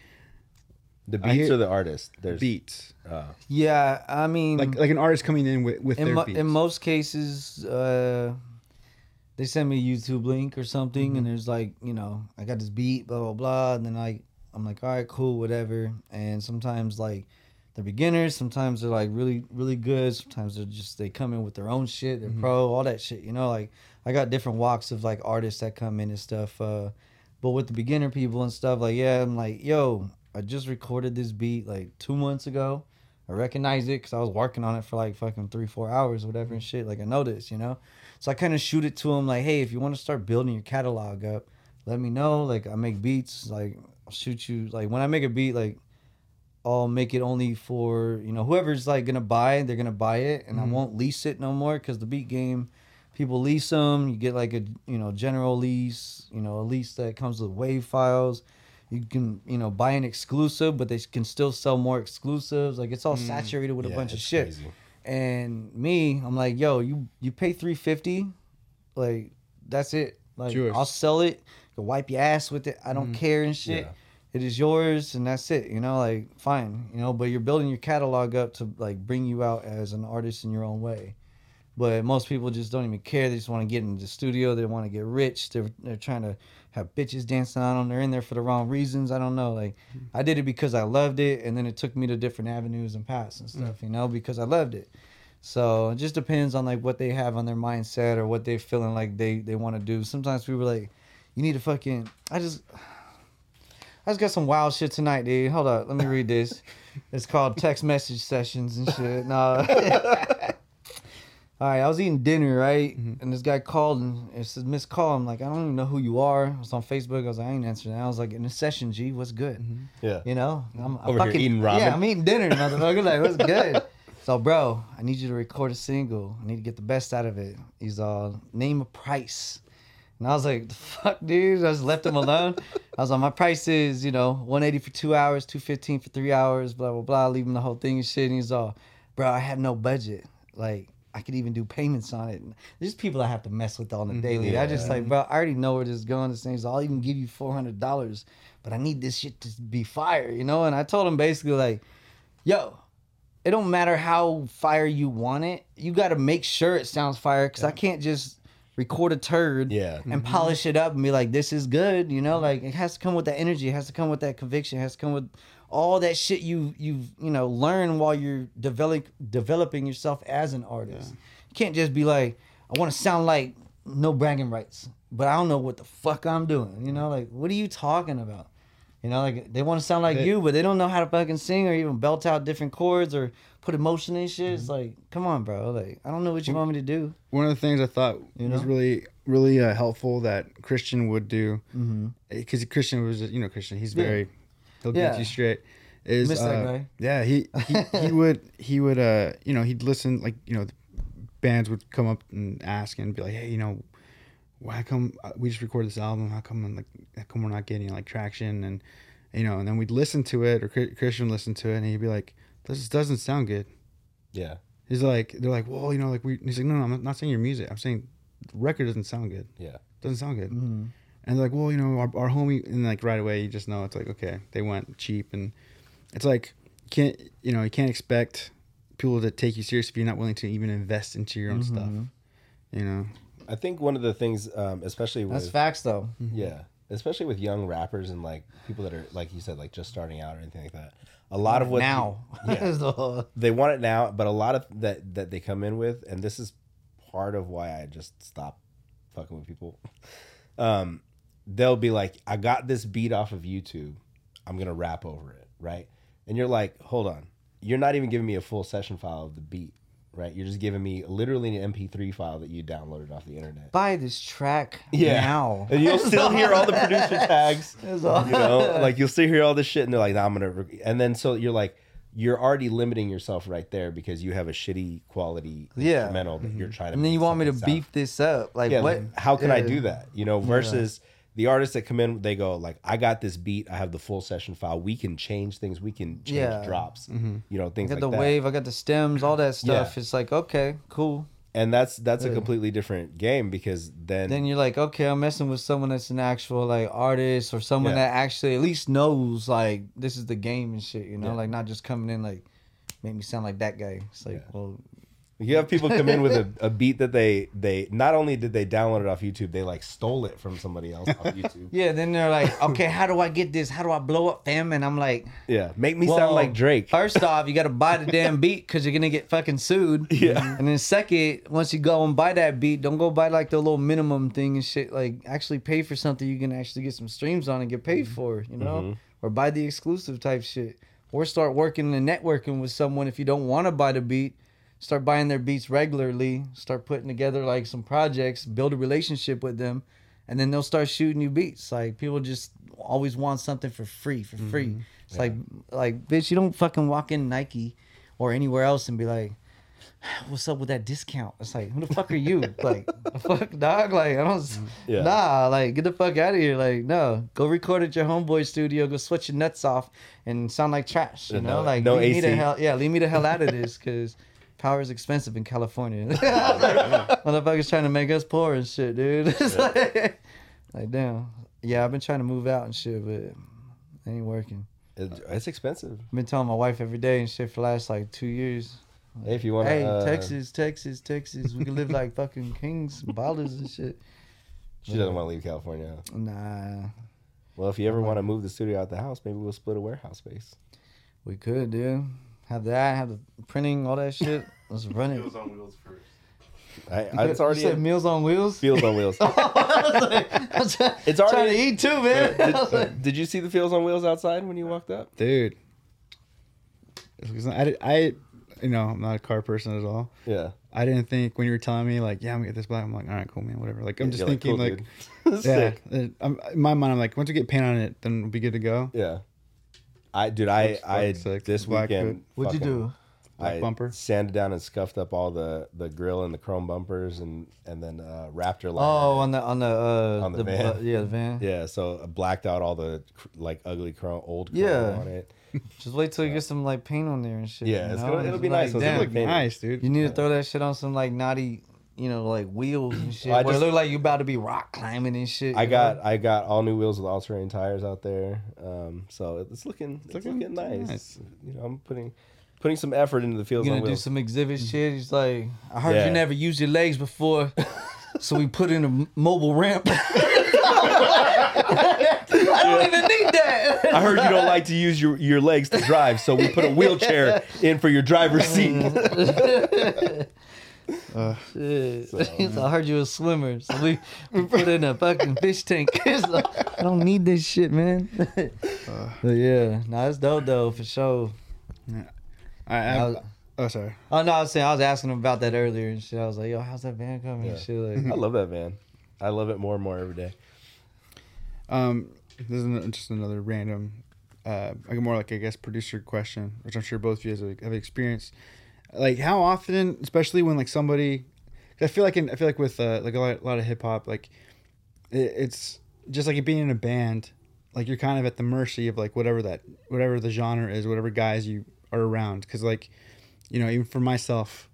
The beats hear- or the artist? There's beats, Uh, Yeah, I mean, like like an artist coming in with with in, their mo- beats. in most cases, uh, they send me a YouTube link or something, Mm-hmm. and there's like, you know, I got this beat, blah blah blah, and then like, I'm like, all right, cool, whatever. And sometimes like, they're beginners. Sometimes they're like really really good. Sometimes they're just they come in with their own shit. They're Mm-hmm. pro, all that shit. You know, like I got different walks of like artists that come in and stuff. Uh, but with the beginner people and stuff, like yeah, I'm like, yo, I just recorded this beat like two months ago. I recognize it because I was working on it for like fucking three, four hours, whatever and shit. Like I know this, you know. So I kind of shoot it to them like, hey, if you want to start building your catalog up, let me know. Like I make beats, like I'll shoot you. Like when I make a beat, like I'll make it only for you know whoever's like gonna buy, they're gonna buy it, and I mm-hmm. won't lease it no more because the beat game, people lease them. You get like a you know general lease, you know a lease that comes with wave files. You can you know buy an exclusive, but they can still sell more exclusives. Like it's all mm. saturated with a bunch of shit. crazy. And me, I'm like, yo, you you pay three fifty, like that's it. Like yours. I'll sell it. You wipe your ass with it. I don't mm-hmm. care and shit. Yeah. It is yours, and that's it. You know, like fine. You know, but you're building your catalog up to like bring you out as an artist in your own way. But most people just don't even care. They just want to get in the studio. They want to get rich. They're they're trying to have bitches dancing on them. They're in there for the wrong reasons. I don't know. Like hmm. I did it because I loved it, and then it took me to different avenues and paths and stuff. Hmm. You know, because I loved it. So it just depends on like what they have on their mindset or what they're feeling like they they want to do. Sometimes people are like, you need to fucking. I just. I just got some wild shit tonight, dude. Hold up, let me read this. It's called text message sessions and shit. No. All right, I was eating dinner, right? Mm-hmm. And this guy called and it says missed call. I'm like, I don't even know who you are. I was on Facebook. I was like, I ain't answering. that. I was like, in a session, G, what's good? Mm-hmm. Yeah. You know, I'm, I'm Over here eating ramen. Yeah, I'm eating dinner, motherfucker. Like, what's good? so, bro, I need you to record a single. I need to get the best out of it. He's all name a price. And I was like, the fuck, dude. I just left him alone. I was like, my price is, you know, 180 for two hours, 215 for three hours, blah, blah, blah. Leave him the whole thing and shit. And he's all, bro, I have no budget. Like, I could even do payments on it. There's people I have to mess with on the mm-hmm. daily. I just like, bro, I already know where this is going. This thing's, I'll even give you $400, but I need this shit to be fire, you know? And I told him basically, like, yo, it don't matter how fire you want it. You got to make sure it sounds fire because I can't just record a turd Yeah. and mm-hmm. polish it up and be like, this is good. You know, like it has to come with that energy. It has to come with that conviction. It has to come with all that shit you you've you know learned while you're develop developing yourself as an artist. You can't just be like, I want to sound like no bragging rights, but I don't know what the fuck I'm doing. You know, like what are you talking about? You know, like they want to sound like They- you, but they don't know how to fucking sing or even belt out different chords or put emotion in shit. It's like, come on, bro. Like, I don't know what you want me to do. One of the things I thought You was really, really uh, helpful that Christian would do, because Christian was, you know, Christian. He's Mm-hmm. Yeah. very, he'll Yeah. get you straight. Is Miss that uh, guy. Yeah, he he, he would he would uh you know he'd listen like you know bands would come up and ask and be like hey you know why come uh, we just recorded this album how come like how come we're not getting like traction and you know and then we'd listen to it or Christian would listen to it and he'd be like this doesn't sound good Yeah. He's like, they're like, well, you know, like we. He's like, no, no, I'm not saying your music. I'm saying the record doesn't sound good. Yeah. Doesn't sound good. And they're like, well, you know, our, our homie, and like right away, you just know it's like, okay, they went cheap, and it's like, you can't, you know, you can't expect people to take you serious if you're not willing to even invest into your own stuff. You know, I think one of the things, um, especially with That's facts, though. Yeah, especially with young rappers and like people that are like you said, like just starting out or anything like that. A lot of what now. Yeah. So, they want it now, but a lot of that that they come in with, and this is part of why I just stop fucking with people. Um, they'll be like, "I got this beat off of YouTube. I'm gonna rap over it, right?" And you're like, "Hold on, you're not even giving me a full session file of the beat, right? You're just giving me literally an MP3 file that you downloaded off the internet." buy this track Yeah. now. And you'll still hear all the producer tags. You know, like you'll still hear all this shit, and they're like, nah, "I'm gonna," re-" and then so you're like, you're already limiting yourself right there because you have a shitty quality Yeah. instrumental that you're mm-hmm. trying to. And then you want me to beef this up? Like Yeah, what? like, how can I do that? You know, versus the artists that come in, they go like, "I got this beat. I have the full session file. We can change things. We can change Yeah. drops. Mm-hmm. You know, I things got like the that." wave. I got the stems. All that stuff. It's like okay, cool. and that's that's a completely different game because then, Then you're like, okay, I'm messing with someone that's an actual like artist or someone Yeah. that actually at least knows like this is the game and shit. You know, Yeah. like not just coming in like make me sound like that guy. It's like, Yeah. well, You have people come in with a, a beat that they they not only did they download it off YouTube, they like stole it from somebody else off YouTube. yeah. Then they're like, okay, how do I get this? How do I blow up fam? And I'm like, Yeah, make me Well, sound like Drake. First off, you got to buy the damn beat because you're gonna get fucking sued. Yeah. And then second, once you go and buy that beat, don't go buy like the little minimum thing and shit. Like actually pay for something you can actually get some streams on and get paid for. You know, Mm-hmm. or buy the exclusive type shit, or start working and networking with someone if you don't want to buy the beat. Start buying their beats regularly. Start putting together like some projects. Build a relationship with them, and then they'll start shooting you beats. Like people just always want something for free, for free. Mm-hmm. It's like, like, bitch, you don't fucking walk in Nike or anywhere else and be like, "What's up with that discount?" It's like, who the fuck are you? like, fuck, dog. Like, I don't. Yeah. Nah, like, get the fuck out of here. Like, no, go record at your homeboy studio. Go sweat your nuts off and sound like trash. You And know, like, no leave me the AC. hell. Yeah, leave me the hell out of this because. Power is expensive in California. Motherfuckers trying to make us poor and shit, dude. It's like, like, damn. Yeah, I've been trying to move out and shit, but it ain't working. It, it's expensive. I've been telling my wife every day and shit for the last like two years. Hey, if you want, Hey, uh, Texas, Texas, Texas. We can live like fucking kings and ballers and shit. She doesn't want to leave California. Nah, Well, if you ever want to move the studio out the house, maybe we'll split a warehouse space. we could, dude. Have that, have the printing, all that shit. Let's run it. on wheels first. I, I, it's said already in Meals on Wheels. Meals on Wheels. it's It's trying to eat too, man. I was like, Did, did you see the Fields on Wheels outside when you walked up? dude. It's- I, I, you know, I'm not a car person at all. Yeah. I didn't think when you were telling me like, yeah, I'm gonna get this black. I'm like, all right, cool, man, whatever. Like, I'm just You're like, thinking cool, like, yeah. I'm, in my mind, I'm like, once we get paint on it, then we'll be good to go. Yeah. I dude, I Looks I fucking sick. this Black weekend. hood. What'd you fucking- do? Black I bumper? sanded down and scuffed up all the the grill and the chrome bumpers and and then uh, Raptor liner. Oh, on the on the uh On the van. uh, yeah, the van. yeah. So I blacked out all the cr- like ugly chrome, old chrome Yeah. on it. Just wait till you get some like paint on there and shit. Yeah, you it's know? gonna- it'll be like, nice once it damn, look Look nice, dude. You need to throw that shit on some like naughty, you know, like wheels and shit. I where just- it look like you about to be rock climbing and shit. I got know? I got all new wheels with all terrain tires out there. Um, so it's looking it's looking, looking nice. nice. You know, I'm putting putting some effort into the fields You on gonna do some exhibit shit. It's like, I heard Yeah. you never used your legs before, so we put in a mobile ramp. I don't even need that. I heard you don't like to use your, your legs to drive, so we put a wheelchair in for your driver's seat. Shit. So I heard you were a swimmer, so we, we put in a fucking fish tank. So, I don't need this shit, man. but yeah, nah, it's dope though for sure. I, I, I was- oh, sorry. Oh no, I was saying I was asking him about that earlier and shit. I was like, yo, how's that van coming and shit? Like, I love that van. I love it more and more every day. Um, this is an- just another random, uh, like more like I guess producer question, which I'm sure both of you guys have, have experienced. Like how often, especially when like somebody, I feel like in, I feel like with uh, like a lot, a lot of hip hop, like it, it's just like being in a band, like you're kind of at the mercy of like whatever that whatever the genre is, whatever guys you are around. Because like, you know, even for myself,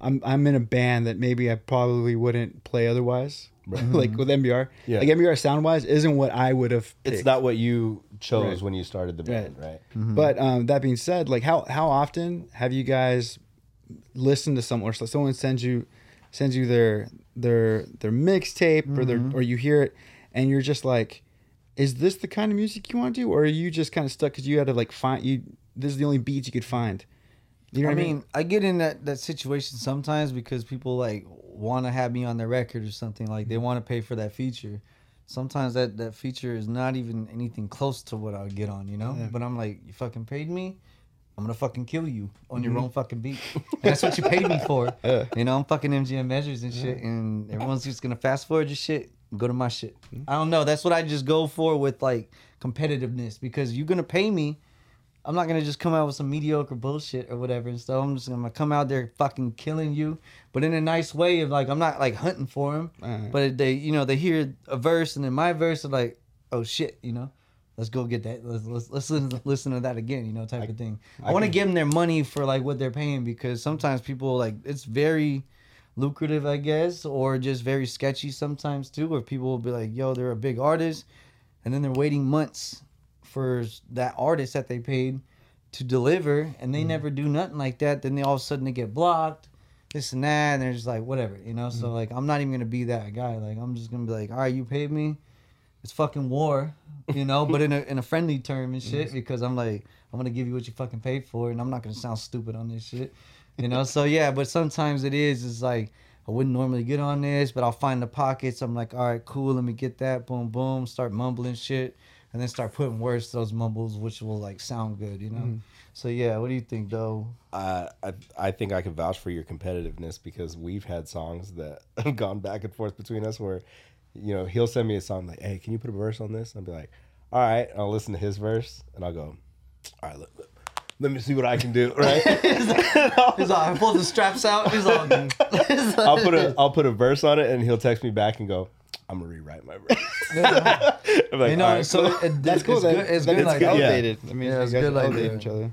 I'm I'm in a band that maybe I probably wouldn't play otherwise. like with NBR, Yeah. like NBR sound wise isn't what I would have. It's not what you chose Right. when you started the band, right? But um, that being said, like how how often have you guys listened to someone or someone sends you sends you their their their mixtape or their mm-hmm. or you hear it and you're just like, is this the kind of music you want to do, or are you just kind of stuck because you had to like find you this is the only beats you could find. You know I what I mean, mean? I get in that that situation sometimes because people like want to have me on their record or something. Like they mm-hmm. want to pay for that feature. Sometimes that that feature is not even anything close to what I would get on, you know. But I'm like, you fucking paid me. I'm gonna fucking kill you on your mm-hmm. own fucking beat. And that's what you paid me for. You know, I'm fucking MGM measures and shit, and everyone's just gonna fast forward your shit. and Go to my shit. Mm-hmm. I don't know. That's what I just go for with like competitiveness because you're gonna pay me. I'm not gonna just come out with some mediocre bullshit or whatever and stuff. I'm just gonna come out there fucking killing you, but in a nice way of like I'm not like hunting for them, Alright. but they you know they hear a verse and then my verse are like oh shit you know let's go get that let's let's, let's listen, listen to that again you know type of thing. I, want to give them their money for like what they're paying because sometimes people like it's very lucrative I guess or just very sketchy sometimes too where people will be like yo they're a big artist and then they're waiting months for that artist that they paid to deliver and they mm-hmm. never do nothing like that then they all of a sudden they get blocked this and that and they're just like whatever you know? So mm-hmm. like i'm not even gonna be that guy like i'm just gonna be like all right you paid me it's fucking war you know but in a, in a friendly term and shit because i'm like i'm gonna give you what you fucking paid for and i'm not gonna sound stupid on this shit you know? So yeah but sometimes it is it's like i wouldn't normally get on this but i'll find the pockets. I'm like all right cool let me get that. Boom boom start mumbling shit and then start putting words to those mumbles which will like sound good you know? So yeah what do you think though? Uh, I I think I can vouch for your competitiveness because we've had songs that have gone back and forth between us where, you know, he'll send me a song like, "Hey, can you put a verse on this?" I'll be like, "All right," and I'll listen to his verse and I'll go, "All right, let, let, let me see what I can do." Right? he's all pull the straps out he's all I'll put a I'll put a verse on it and he'll text me back and go, "I'm gonna rewrite my verse." I'm like, you know "All right, so cool." it, That's cool. It's that, good, it's that good it's like that. elevated. I mean, Yeah, it's good like elevate each other.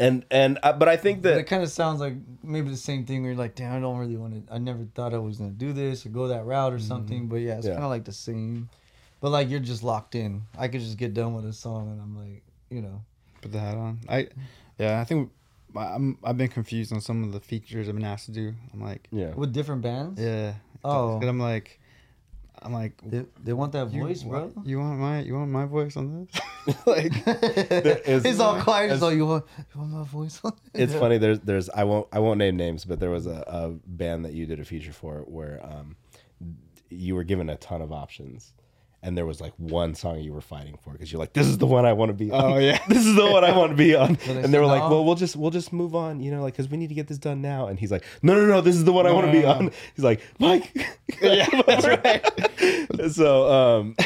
And and uh, but I think But that it kind of sounds like maybe the same thing where you're like, damn, I don't really want to. I never thought I was gonna do this or go that route or something. But yeah, it's Yeah. kind of like the same. But like you're just locked in. I could just get done with a song and I'm like, you know, Put the hat on. I, yeah, I think I'm, I've been confused on some of the features I've been asked to do. I'm like, yeah. with different bands. yeah. Oh. And I'm like, I'm like, They, they want that voice, bro. what- You want my you want my voice on this? like, It's- all quiet. Like, you want, you want my voice on? it?" it's funny. There's there's I won't I won't name names, but there was a, a band that you did a feature for where um you were given a ton of options. And there was like one song you were fighting for because you're like, this is the one I want to be on. Oh, yeah. this is the one I want to be on. they and they said were like, no? well, we'll just we'll just move on, you know, like because we need to get this done now. And he's like, no, no, no, this is the one I want to be no, on. He's like, Mike, yeah, that's right. so, um,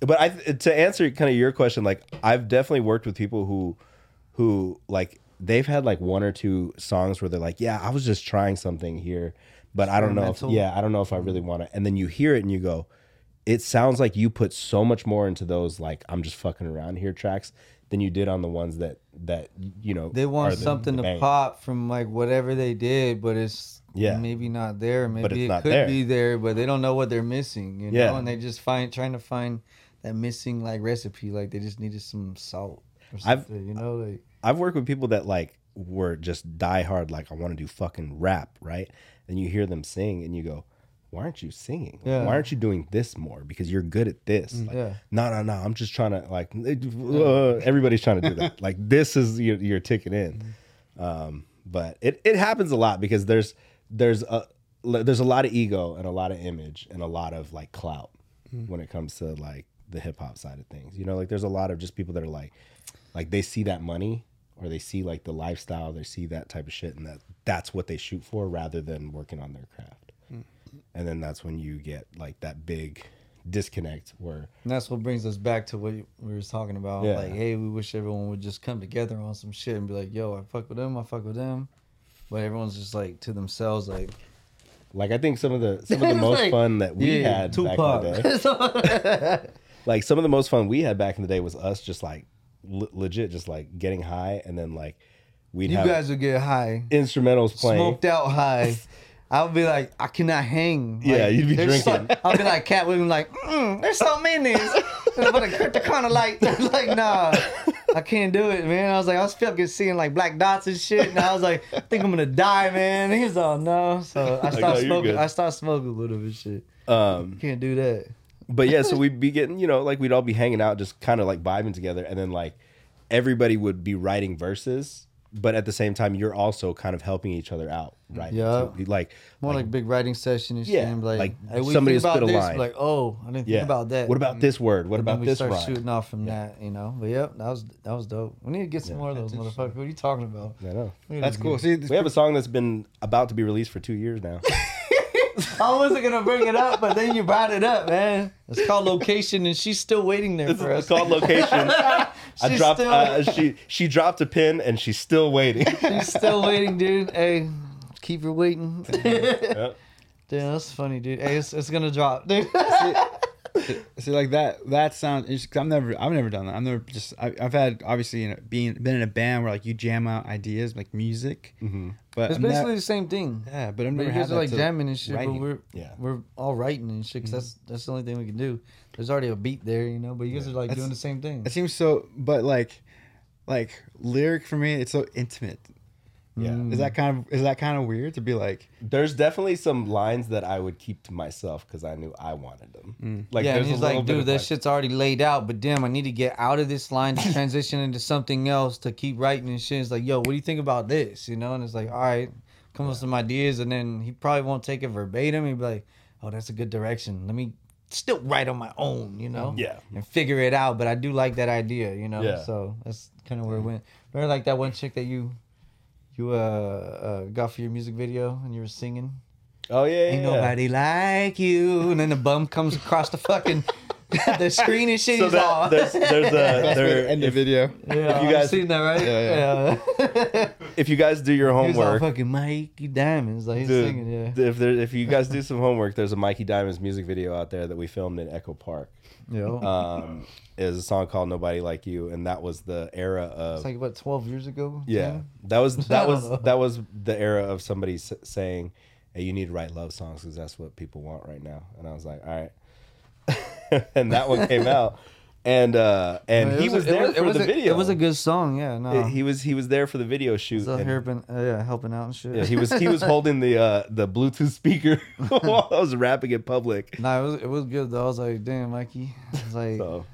but I to answer kind of your question, like I've definitely worked with people who who like they've had like one or two songs where they're like, yeah, I was just trying something here, but I don't know if yeah, I don't know if I really want it. And then you hear it and you go, it sounds like you put so much more into those like I'm just fucking around here tracks than you did on the ones that that you know They want the- something the to pop from like whatever they did, but it's Yeah. maybe not there. Maybe it could there. be there, but they don't know what they're missing. You Yeah. know, and they just find trying to find that missing like recipe. Like they just needed some salt or I've- you know, like I've worked with people that like were just die hard, like I want to do fucking rap, right? And you hear them sing and you go, why aren't you singing? Like, Yeah. Why aren't you doing this more? Because you're good at this. Like, yeah. No, no, no. I'm just trying to like. uh, everybody's trying to do that. like this is your, your ticket in. Um, but it, it happens a lot because there's there's a there's a lot of ego and a lot of image and a lot of like clout when it comes to like the hip hop side of things. You know, like there's a lot of just people that are like like they see that money or they see like the lifestyle, they see that type of shit and that that's what they shoot for rather than working on their craft. And then that's when you get like that big disconnect where and that's what brings us back to what we were talking about. Yeah. Like, hey, we wish everyone would just come together on some shit and be like, yo, I fuck with them, I fuck with them. But everyone's just like to themselves, like like I think some of the some of the most like, fun that we yeah, had back in the day. like some of the most fun we had back in the day was us just like le- legit just like getting high and then like we'd you guys would get high, instrumentals playing. smoked out high. I would be like, I cannot hang. Yeah, you'd be drinking. some- I'll be like Katt Williams, like, mm, there's in this. but the, the kind of like, like, nah, I can't do it, man. I was like, I was fucking seeing like black dots and shit, and I was like, I think I'm gonna die, man. And he's all no, so I no, started you're smoking. good. I started smoking a little bit, shit. Um Can't do that. but yeah, so we'd be getting, you know, like we'd all be hanging out, just kind of like vibing together, and then like everybody would be writing verses, but at the same time, you're also kind of helping each other out, right? Yeah. like More like, big writing session and shit. Yeah, like, like hey, somebody you think spit a this? line. Like, oh, I didn't yeah, think about that. What about this word? What And then about we this start rhyme? shooting off from that, you know. But yep, that was that was dope. We need to get some more of those motherfuckers. What are you talking about? I know. That's cool. See, We have a song that's been about to be released for two years now. I wasn't gonna bring it up, but then you brought it up, man. It's called location, and she's still waiting there for us. it's us. called location. I dropped. still- Uh, she she dropped a pin and she's still waiting. She's still waiting, dude. Hey, keep her waiting. Yep. Damn, that's funny, dude. Hey, it's, it's gonna drop, dude. See, like that. That sounds. I've never. I've never done that. I've never just. I, I've had obviously you know, being been in a band where like you jam out ideas like music. Mm-hmm. But It's I'm basically not- the same thing. yeah, but I've But never had are that like jamming and shit, writing. but we're Yeah. we're all writing and shit. Cause that's that's the only thing we can do. There's already a beat there, you know. But you guys are like That's- doing the same thing. It seems so, but like, like lyric for me, it's so intimate. Yeah. Mm. Is that kind of is that kind of weird to be like? There's definitely some lines that I would keep to myself because I knew I wanted them. Mm. Like yeah, and he's like, dude, this like- shit's already laid out, but damn, I need to get out of this line to transition into something else to keep writing and shit. It's like, yo, what do you think about this? You know, and it's like, all right, come up with some ideas, and then he probably won't take it verbatim. He'd be like, oh, that's a good direction. Let me still write on my own, you know? Yeah. And figure it out, but I do like that idea, you know? Yeah. So that's kind of where it went. Remember like that one chick that you you uh, uh got for your music video and you were singing? Oh yeah, Ain't yeah. nobody like you. And then the bum comes across the fucking the screen and shit. So he's that, all, there's there's a That's there, the end of if, video. yeah, you you guys- guys seen that, right? Yeah, yeah. if you guys do your He all homework, fucking Mikey Diamonds. Like he's dude, singing, yeah. if there if you guys do some homework, there's a Mikey Diamonds music video out there that we filmed in Echo Park. Yeah. Um, is a song called "Nobody Like You," and that was the era of It's like what twelve years ago. yeah. 10? That was that was know. that was the era of somebody s- saying, "Hey, you need to write love songs because that's what people want right now." And I was like, "All right," and that one came out, and uh, and It he was, it there it for the a- video. It was a good song. Yeah. No. He was he was there for the video shoot. So and- been uh, yeah helping out and shit. yeah, he was he was holding the uh, the Bluetooth speaker while I was rapping in public. Nah, it was it was good though. I was like, damn, Mikey. I was like, So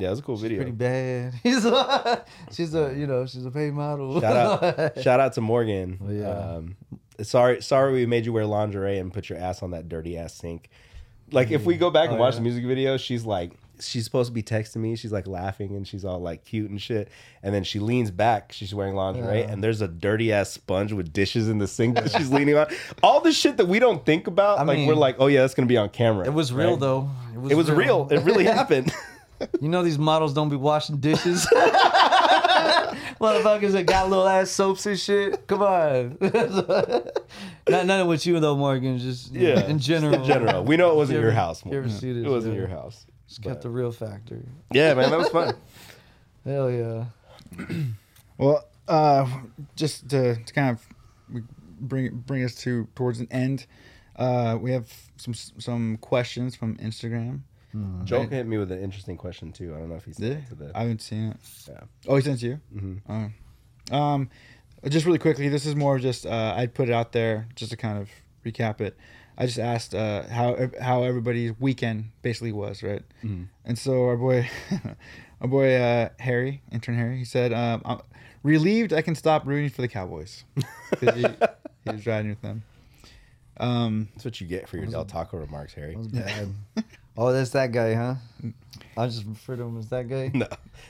yeah, it was a cool video. pretty bad. He's a, she's a you know she's a paid model. Shout out, shout out to Morgan. Oh, yeah. Um, sorry, sorry, we made you wear lingerie and put your ass on that dirty ass sink. Like, if we go back and Oh, watch yeah. the music video, she's like, she's supposed to be texting me. She's like laughing and she's all like cute and shit. And then she leans back. She's wearing lingerie Yeah. and there's a dirty ass sponge with dishes in the sink that she's leaning on. All the shit that we don't think about, I like mean, we're like, oh yeah, that's gonna be on camera. It was real right? though. It was real. It really happened. You know these models don't be washing dishes. Motherfuckers that got little ass soaps and shit. Come on. Not nothing with you though, Morgan. Just Yeah, in general. in general. We know it wasn't You your ever- house, You ever Morgan. see this? It wasn't yeah. your house. Just kept the real factor. Yeah, man, that was fun. Hell yeah. Well, uh, just to, to kind of bring bring us to towards an end, uh, we have some some questions from Instagram. Joel hit me with an interesting question too. I don't know if he said Did it to the. I haven't seen it. Yeah. Oh, he sent you. Mm-hmm. Oh. Um, just really quickly, this is more just uh, I put it out there just to kind of recap it. I just asked uh, how how everybody's weekend basically was, right? And so our boy, our boy uh, Harry, intern Harry, he said, um, "I'm relieved I can stop rooting for the Cowboys." he, he was riding with them. Um, That's what you get for your Del Taco remarks, Harry. Bad. oh, that's that guy, huh? I just refer to him as that guy. No.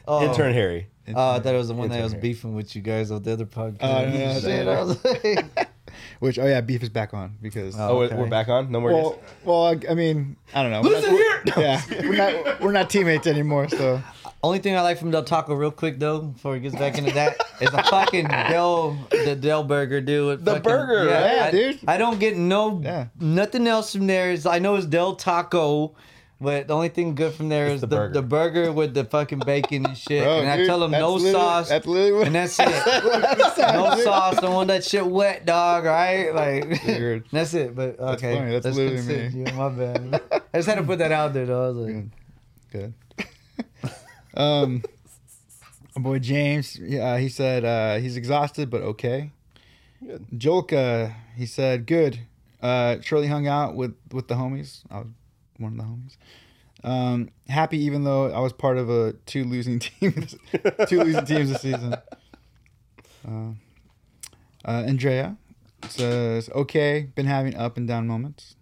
Oh. Intern Harry. Oh, I thought it was the one that Intern was Harry. beefing with you guys on the other podcast. Oh, no, no, Shit. I was like, which oh yeah, beef is back on because Oh, we're- okay. we're back on. No more. Well, guests? well, I, I mean, I don't know. Listen We're here. not- Yeah, we're not we're not teammates anymore. So Only thing I like from Del Taco, real quick though, before he gets back into that, is the fucking Del, the Del Burger, dude. The fucking- burger, right? Yeah, I, dude. I don't get no Yeah. nothing else from there. Is I know it's Del Taco, but the only thing good from there is the the, burger. the burger with the fucking bacon and shit. Bro, and I tell them no literally- sauce, that's literally and that's it. no sauce. Don't want that shit wet, dog. Right? Like that's it. But okay, funny, that's let's literally me. continue. My bad. I just had to put that out there though. I was like, good. um, our boy James, yeah, he said uh, he's exhausted but okay. Good. Jolka, he said good. Uh, Shirley hung out with with the homies. I was one of the homies. Um, happy even though I was part of a two losing teams, two losing teams this season. Uh, uh, Andrea says okay. Been having up and down moments.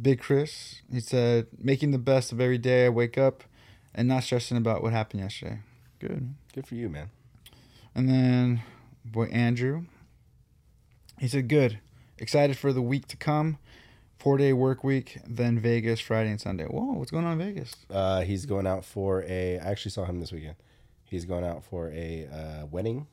Big Chris, he said making the best of every day I wake up, and not stressing about what happened yesterday. Good. Good for you, man. And then boy Andrew. He said good. Excited for the week to come. Four day work week, then Vegas Friday and Sunday. Whoa, what's going on in Vegas? Uh, he's going out for a. I actually saw him this weekend. He's going out for a uh, wedding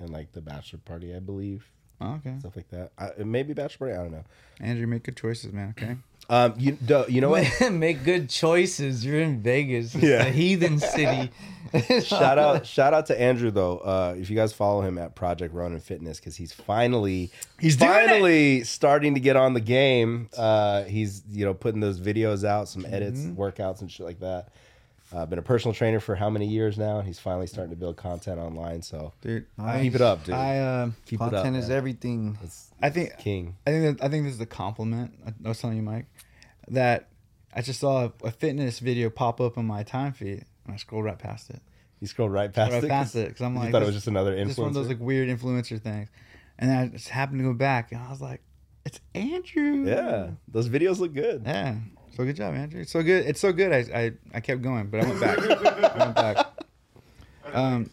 and like the bachelor party, I believe, Oh, okay. stuff like that. Uh, maybe bachelor party. I don't know. Andrew, make good choices, man. Okay. Um, you do- you know what? make good choices. You're in Vegas. It's Yeah. a heathen city. shout out shout out to Andrew though. Uh, if you guys follow him at Project Ronin Fitness because he's finally He's finally starting to get on the game. Uh, he's you know putting those videos out, some edits, Mm-hmm. workouts, and shit like that. Uh, been a personal trainer for how many years now? He's finally starting to build content online. So Dude, keep it up, dude. I uh, keep it up. Content is man. everything. It's I think king. I think that, I think this is a compliment. I, was telling you, Mike, that I just saw a, a fitness video pop up on my time feed, and I scrolled right past it. You scrolled right past Right it. past it because I'm you like, thought it was just another influencer. Just one of those like weird influencer things, and then I just happened to go back, and I was like, it's Andrew. yeah, those videos look good. Yeah. So good job, Andrew. It's so good. It's so good. I I, I kept going, but I went back. I went back. Um,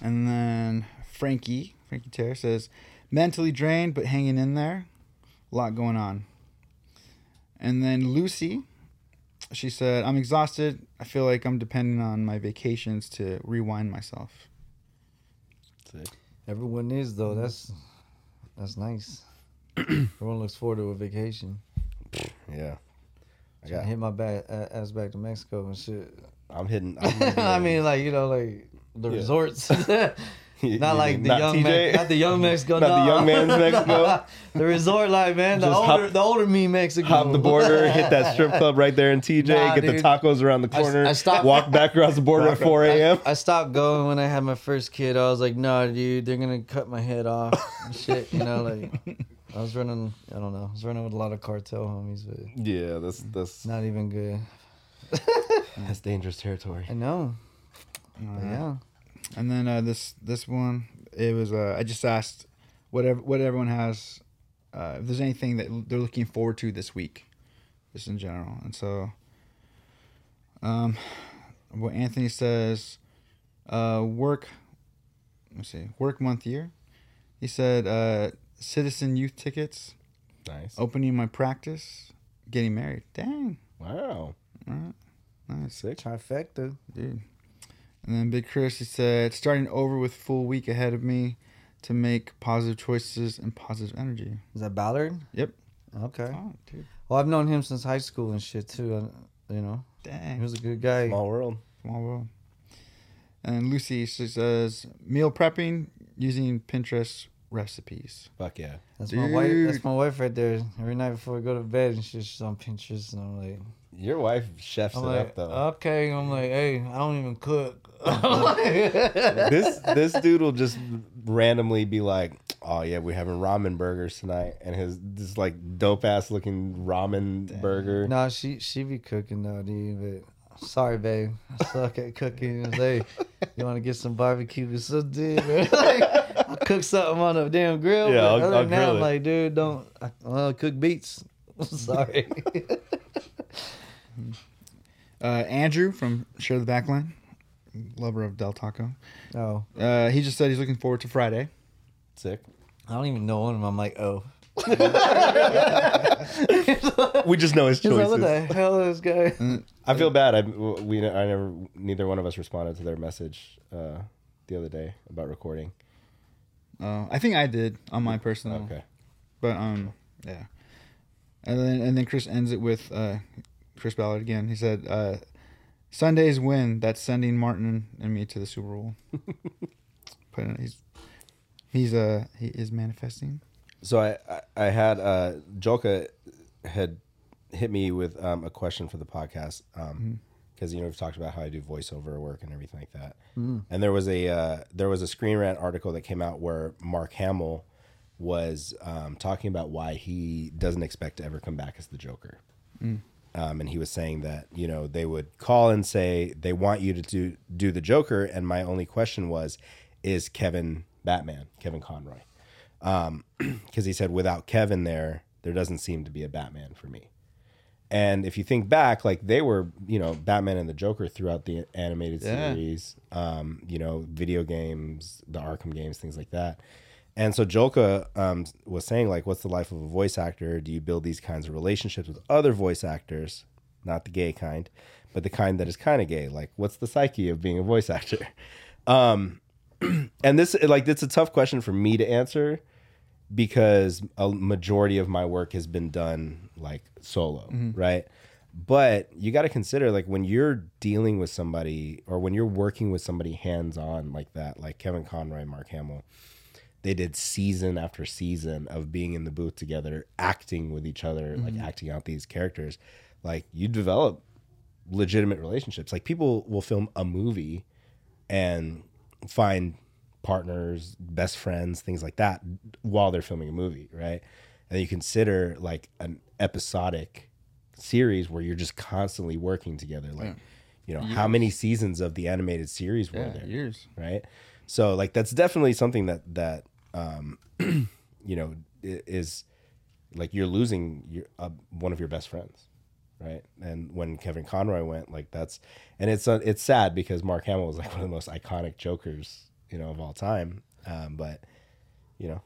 and then Frankie, Frankie Terra says, mentally drained but hanging in there. A lot going on. And then Lucy, she said, I'm exhausted. I feel like I'm depending on my vacations to rewind myself. Sick. Everyone is though. That's that's nice. Everyone looks forward to a vacation. Yeah. I got. hit my back, ass back to Mexico and shit. I'm hitting. I'm hitting I mean, like you know, like the Yeah. resorts. You- not like the not young, TJ? man, not the young Mexico, Not the young man's Mexico? the resort life, man. The Just older, hop- the older me Mexico. hop the border, hit that strip club right there in TJ, Nah, get dude. the tacos around the corner, I stopped- walk back across the border at 4 a.m. I, I stopped going when I had my first kid. I was like, no, dude, they're gonna cut my head off. and shit, you know, like I was running. I don't know. I was running with a lot of cartel homies, but Yeah, that's that's not even good. that's dangerous territory. I know. But mm-hmm. yeah. And then uh, this this one, it was uh, I just asked whatever what everyone has, uh, if there's anything that they're looking forward to this week, just in general. And so, um, what Anthony says, uh, work. Let me see, work month year. He said, uh, citizen youth tickets, Nice. opening my practice, getting married. Dang, Wow. all right, nice. Sick. Trifecta. Dude. And then Big Chris, he said, starting over with full week ahead of me to make positive choices and positive energy. Is that Ballard? Yep. Okay. Oh. Well, I've known him since high school and shit too. uh, You know, Dang. he was a good guy. Small world. Small world. And Lucy, she says, meal prepping using Pinterest recipes. Fuck yeah. That's my wife. That's my wife right there. Every night before we go to bed, and she's she's on Pinterest, and I'm like, Your wife chefs I'm it like, up though. okay. I'm like, hey, I don't even cook. this this dude will just randomly be like, "Oh yeah, we're having ramen burgers tonight," and his this like dope ass looking ramen burger. no, she she be cooking though, dude. But sorry, babe, I suck at cooking. Like, you want to get some barbecue? So, dude, like, I'll cook something on a damn grill. Yeah, I'll- other I'll than that, I'm like, dude, don't. I, well, I cook beets. sorry. Uh, Andrew from Share the Backline, lover of Del Taco. oh, Uh, he just said he's looking forward to Friday. Sick. I don't even know him. I'm like, oh. We just know his He's like, choices. what the hell is this guy? I feel bad. I we I never neither one of us responded to their message uh, the other day about recording. Uh, I think I did on my personal. Okay. But um, yeah. And then and then Chris ends it with uh, Chris Ballard again. He said, uh, "Sunday's win. That's sending Martin and me to the Super Bowl." Put it, he's he's uh he is manifesting. So I I, I had uh, Joka had hit me with um, a question for the podcast because you know we've talked about how I do voiceover work and everything like that. And there was a uh, there was a Screen Rant article that came out where Mark Hamill was um, talking about why he doesn't expect to ever come back as the Joker. Um, and he was saying that you know they would call and say they want you to do do the Joker, and my only question was, is Kevin Batman, Kevin Conroy? because he said without Kevin there, there doesn't seem to be a Batman for me. And if you think back, like they were, you know, Batman and the Joker throughout the animated Yeah. series, um, you know, video games, the Arkham games, things like that. And so Joka um, was saying, like, what's the life of a voice actor? Do you build these kinds of relationships with other voice actors, not the gay kind, but the kind that is kind of gay? Like, what's the psyche of being a voice actor? Um, and this, like, it's a tough question for me to answer because a majority of my work has been done like solo, right? But you got to consider like when you're dealing with somebody or when you're working with somebody hands on like that, like Kevin Conroy, Mark Hamill, they did season after season of being in the booth together, acting with each other, like mm-hmm. acting out these characters. Like you develop legitimate relationships. Like people will film a movie and find partners, best friends, things like that while they're filming a movie, right? And you consider like an episodic series where you're just constantly working together. Like, you know, how many seasons of the animated series were Yeah, there? years. Right. So like that's definitely something that that um you know is like you're losing your uh, one of your best friends right and when kevin conroy went like that's and it's uh, it's sad because mark hamill was like one of the most iconic jokers you know of all time um but you know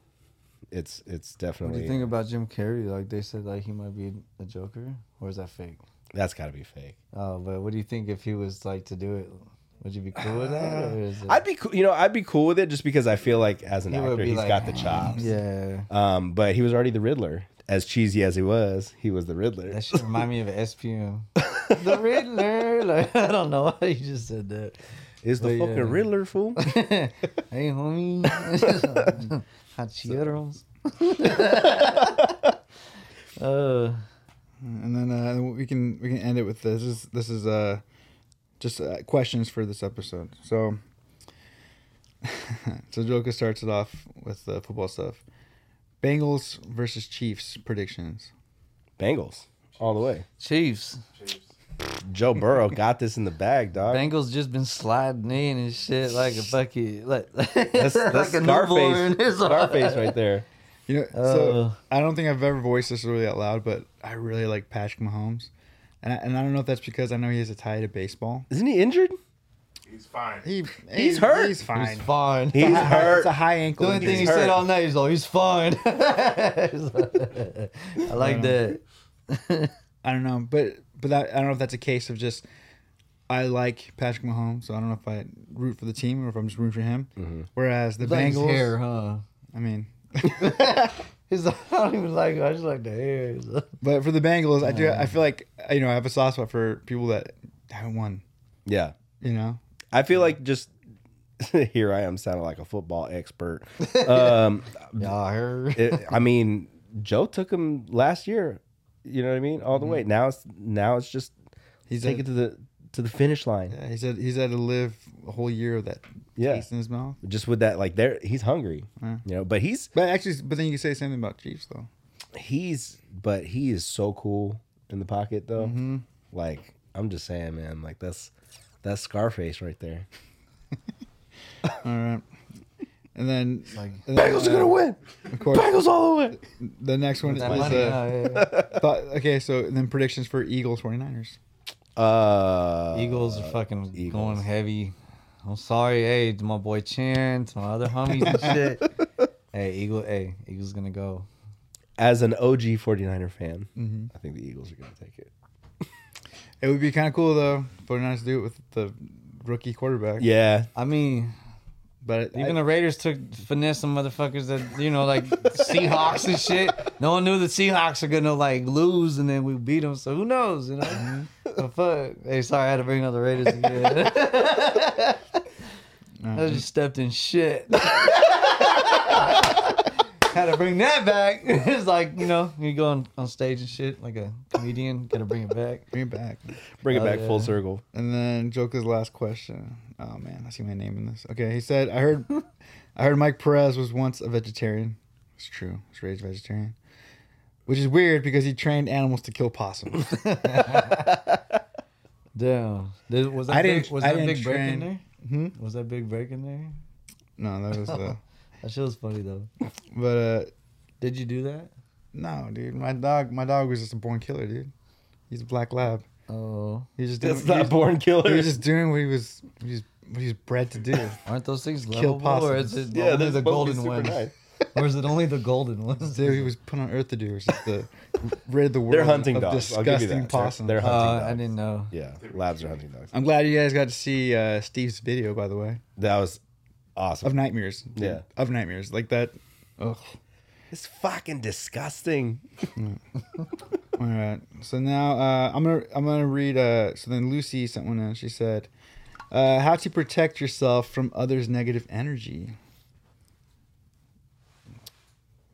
it's it's definitely. What do you think about Jim Carrey? Like they said, like he might be a Joker, or is that fake? that's got to be fake Oh, but what do you think if he was like to do it? Would you be cool with that? Or is it, i'd be cool you know i'd be cool with it just because i feel like as an He would actor be he's like, got the chops yeah. Um, but he was already the Riddler. as cheesy as he was, he was the Riddler. That should remind me of an SPM. the Riddler. Like, I don't know why you just said that. Is the But, fucking yeah. Riddler fool? hey, homie. Hot Cheetos. uh, And then uh, we can we can end it with this. This is, this is uh, just uh, questions for this episode. So, so Joker starts it off with the football stuff. Bengals versus Chiefs predictions. Bengals all the way. Chiefs. Joe Burrow got this in the bag, dog. Bengals just been sliding in and shit like a fucking like, That's, that's like a newborn. Scarface, Scarface right there. You know, so Uh. I don't think I've ever voiced this really out loud, but I really like Patrick Mahomes, and I, and I don't know if that's because I know he has a tie to baseball. Isn't he injured? He's fine. He He's hurt. He's fine. He's fine. He's It's a high- hurt. It's a high ankle. The only thing injury. he said all night is, "Oh, he's fine." I like that. I don't know, but but that, I don't know if that's a case of just I like Patrick Mahomes, so I don't know if I root for the team or if I'm just rooting for him. Mm-hmm. Whereas the Like his Bengals, hair, huh? I mean, His, I don't even like. it. I just like the hair. but for the Bengals, I do. I feel like you know I have a soft spot for people that haven't won. Yeah. You know, I feel like just here I am sounding like a football expert. Um, Y'all it- I mean, Joe took him last year. You know what I mean? All the way. Now it's now it's just he's taking to the to the finish line. yeah, he said he's had to live a whole year of that Yeah. taste in his mouth. Just with that, like there, he's hungry. Yeah. You know, but he's But actually, but then you can say something about Chiefs though. he's but he is so cool in the pocket though. Mm-hmm. Like I'm just saying, man. Like that's that's Scarface right there. All right. And then, Like- and then, uh, win. Of course, Bengals all the way. the next one is That uh, money, huh? Yeah. thought, okay. So then predictions for Eagles 49ers. Uh, Eagles are fucking Eagles. going heavy. I'm sorry, hey, to my boy Chan, to my other homies and shit. hey, Eagle, hey, Eagles gonna go. As an OG 49er fan, Mm-hmm. I think the Eagles are going to take it. It would be kind of cool though 49ers do it with the rookie quarterback. Yeah, I mean, but even I, the Raiders took finesse some motherfuckers that you know, like Seahawks and shit. No one knew the Seahawks are gonna like lose, and then we beat them. So who knows, you know? Mm-hmm. But fuck. Hey, sorry, I had to bring up the Raiders again. I just stepped in shit. Had to bring that back. it's like you know, you go on, on stage and shit like a comedian. Got to bring it back. bring it back. bring it Oh, back full yeah. circle. And then Joker's last question. Oh man, I see my name in this. Okay, he said, "I heard, I heard Mike Perez was once a vegetarian. It's true. He's raised vegetarian, which is weird because he trained animals to kill possums. Damn. Did, was that I big, didn't- was I that didn't big break in train- there? Was that big break in there? no, that was. Uh, That shit was funny though. but uh, Did you do that? no, dude, my dog, my dog was just a born killer, dude. He's a black lab. Oh, He's just That's doing, not he's, born He killer. was just doing what he was, what he's, what he's bred to do. aren't those things Kill lovable, or is possums. it Yeah, only they're the supposed to be golden super ones, nice. or is it only the golden ones? Dude, he was put on Earth to do. It was just the rid the world They're hunting of dogs. I'll give you disgusting that. They're- possums. They're, Uh, hunting dogs. I didn't know. Yeah, labs are hunting dogs. I'm glad you guys got to see uh, Steve's video, by the way, That was awesome. of nightmares. dude. Yeah. of nightmares like that. Ugh. It's fucking disgusting. All right. So now uh, I'm gonna I'm gonna read. Uh, so then Lucy sent one in. She said, uh, "How to protect yourself from others' negative energy."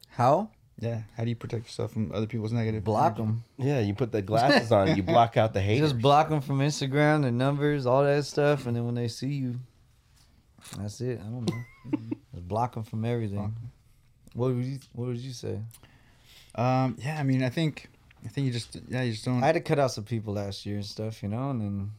How? Yeah. How do you protect yourself from other people's negative? Block energy? them. Yeah, you put the glasses on, you block out the haters. Just block them from Instagram, their numbers, all that stuff, and then when they see you, that's it. I don't know. Just block them from everything. What would you What would you say? Um. Yeah. I mean, I think I think you just yeah you just don't. I had to cut out some people last year and stuff, you know, and then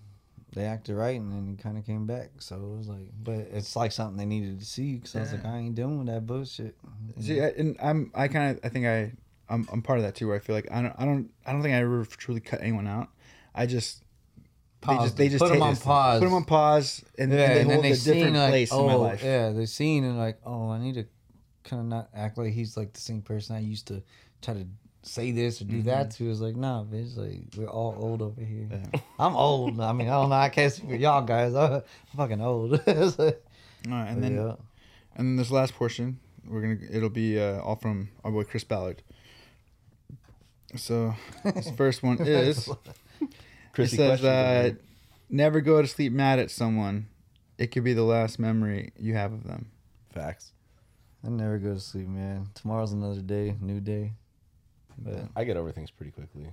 they acted right, and then it kind of came back. So it was like, but it's like something they needed to see. Because I was like, I ain't dealing with that bullshit. See, I, and I'm I kind of I think I I'm, I'm part of that too. Where I feel like I don't I don't I don't think I ever truly cut anyone out. I just they just they them. just Put 'em take- on pause. Put them on pause, and, yeah, and they and then hold they a different seen like, place oh, in my life. yeah, they seen and like, oh, I need to kind of not act like he's like the same person I used to try to say this or do that to. It's like, nah, bitch, like we're all old over here. I'm old. I mean, I don't know. I can't speak for y'all guys. I'm fucking old. Like- All right, and then yeah. and then this last portion, we're gonna it'll be uh, all from our boy Chris Ballard. So this first one is. It says that over never go to sleep mad at someone. It could be the last memory you have of them. facts. I never go to sleep, man. Tomorrow's another day, new day. But I get over things pretty quickly.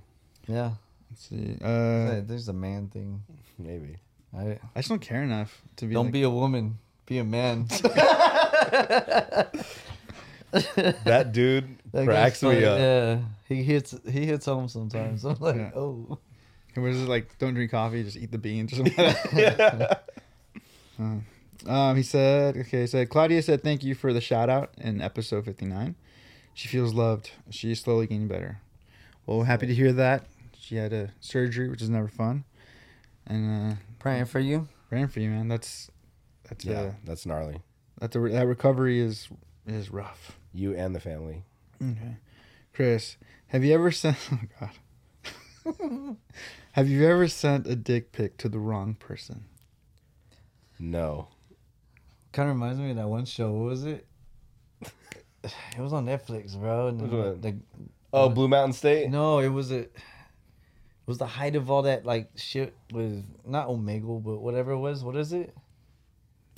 yeah, Let's see. Hey, Uh, there's a man thing. Maybe. I I just don't care enough to be. don't like, be a woman, be a man. That dude That cracks me up. Yeah, he hits he hits home sometimes. I'm like, Yeah. oh, Was it like don't drink coffee, just eat the beans or something? like that? Uh, um, he said, okay, he said Claudia said thank you for the shout out in episode fifty nine. She feels loved. She's slowly getting better. Well, happy to hear that. She had a surgery, which is never fun, and uh, praying for you. praying for you, man. That's that's Yeah, uh, that's gnarly. that's a, that recovery is is rough. You and the family. Okay. Chris, have you ever sent oh god. Have you ever sent a dick pic to the wrong person? No. Kind of reminds me of that one show. What was it? It was on Netflix, bro. And Which the- one? the- Oh, Blue Mountain State. no, it was a. It was the height of all that like shit with not Omegle, but whatever it was. What is it?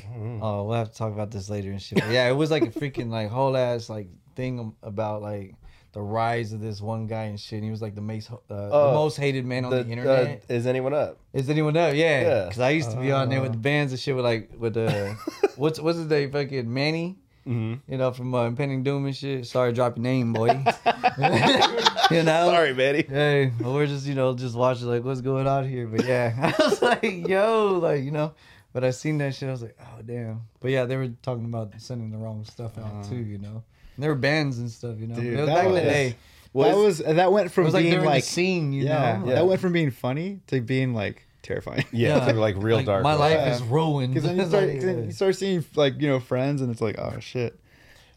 Mm. Oh, we'll have to talk about this later and shit. But yeah, it was like a freaking like whole ass like thing about like the rise of this one guy and shit. And he was like the most uh, the Oh, most hated man on the, The- internet. uh, is anyone up? Is anyone up? Yeah, Yeah. because I used to be on there with the bands and shit with like with the what's what's his name? Fucking Manny. Mm-hmm. You know, from uh, Impending Doom and shit. Sorry, drop your name, boy. you know. Sorry, Manny. Hey, well, we're just you know just watching like what's going on here, but yeah, I was like, yo, like you know, but I seen that shit, I was like, oh damn, but yeah, they were talking about sending the wrong stuff out too, you know. And there were bands and stuff, you know. Dude, was that back in the was- day. that was that went It from was like being during like scene, you yeah, know. Yeah. that went from being funny to being like terrifying. Yeah, Yeah. like real Like, dark. my life Yeah. is ruined. Because then you start, like, 'cause then you start seeing like you know friends, and it's like oh shit.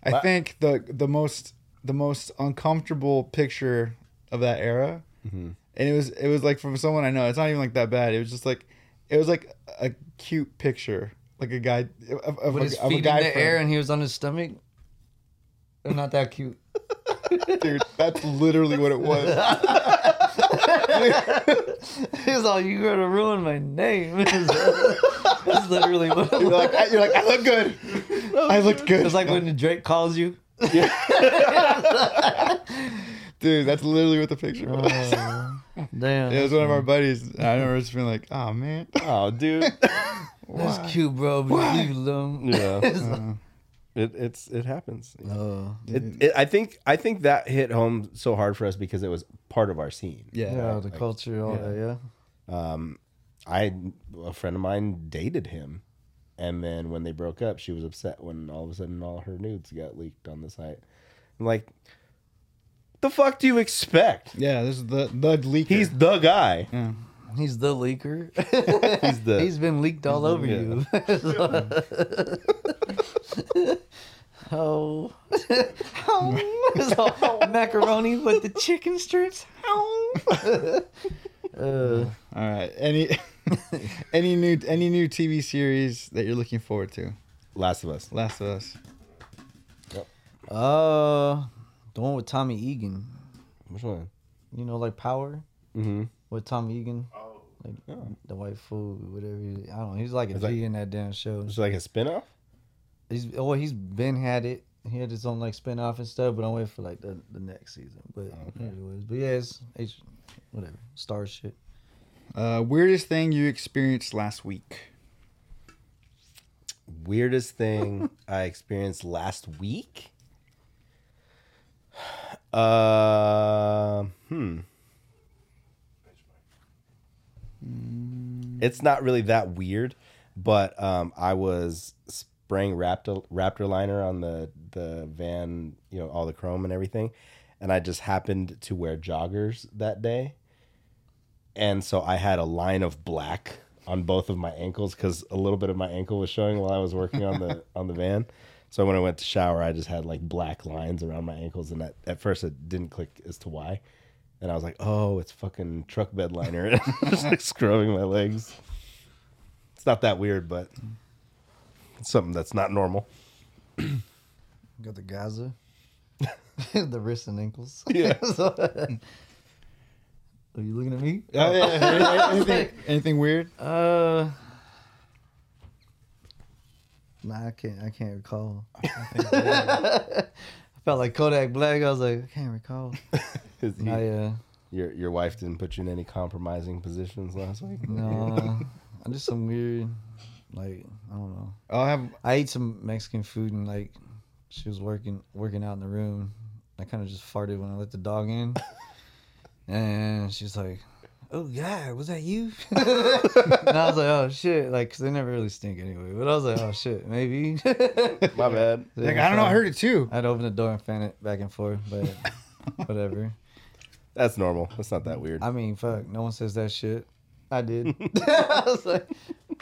I But- think the the most the most uncomfortable picture of that era, Mm-hmm. and it was it was like from someone I know. It's not even like that bad. It was just like it was like a cute picture, like a guy of, of, with a, his of a feet in guy the friend. air and he was on his stomach. They're not that cute. dude. That's literally what it was. He's all, you gonna ruin my name. That's literally what it You're was. like, you're like, I look good. I looked good. It's like when Drake calls you. Yeah. dude. That's literally what the picture was. Oh, damn. It was one of our buddies. I remember just being like, "Oh man, Oh, dude. That's cute, bro. But just leave it alone. Yeah. It it's it happens. Oh. It, it, I think I think that hit home so hard for us because it was part of our scene. yeah." Yeah, the culture, all that, yeah. Um, I a friend of mine dated him, and then when they broke up, she was upset when all of a sudden all her nudes got leaked on the site. I'm like, the fuck do you expect? Yeah, this is the the leaker. He's the guy. He's the leaker. He's the He's been leaked all over you. oh. oh. Macaroni with the chicken strips. Oh. uh, All right. Any any new any new TV series that you're looking forward to? Last of Us. Last of Us. Yep. uh, the one with Tommy Egan. Which one? You know, like Power Mm-hmm. With Tom Egan. Like the white fool, whatever. He, I don't know. He's like a It's G like- in that damn show. It's like a spinoff. He's oh he's been had it. He had his own like spinoff and stuff, but I'm waiting for like the, the next season. But anyways, but yeah, it's H, whatever star shit. Uh, weirdest thing you experienced last week? Weirdest thing I experienced last week. Uh, hmm. It's not really that weird, but um, I was spraying Raptor Raptor liner on the the van, you know, all the chrome and everything, and I just happened to wear joggers that day, and so I had a line of black on both of my ankles because a little bit of my ankle was showing while I was working on the on the van. So when I went to shower, I just had like black lines around my ankles, and at, at first it didn't click as to why. And I was like, "Oh, it's fucking truck bed liner," just like scrubbing my legs. It's not that weird, but it's something that's not normal. Got the Gaza, the wrists and ankles. Yeah. So- Are you looking at me? Yeah, yeah, yeah. anything, anything weird? Uh, nah, I can't. I can't recall. I felt like Kodak Black. I was like, I can't recall. Is he- I uh, your your wife didn't put you in any compromising positions last week. no, I just some weird, like I don't know. I'll have. I ate some Mexican food and like she was working working out in the room. I kind of just farted when I let the dog in, and she's like, "Oh God, was that you?" and I was like, "Oh shit!" Like, cause they never really stink anyway. But I was like, "Oh shit, maybe." My bad. Like, I don't know. I heard it too. I'd open the door and fan it back and forth, but whatever. That's normal. That's not that weird. I mean, fuck, no one says that shit. I did. I was like,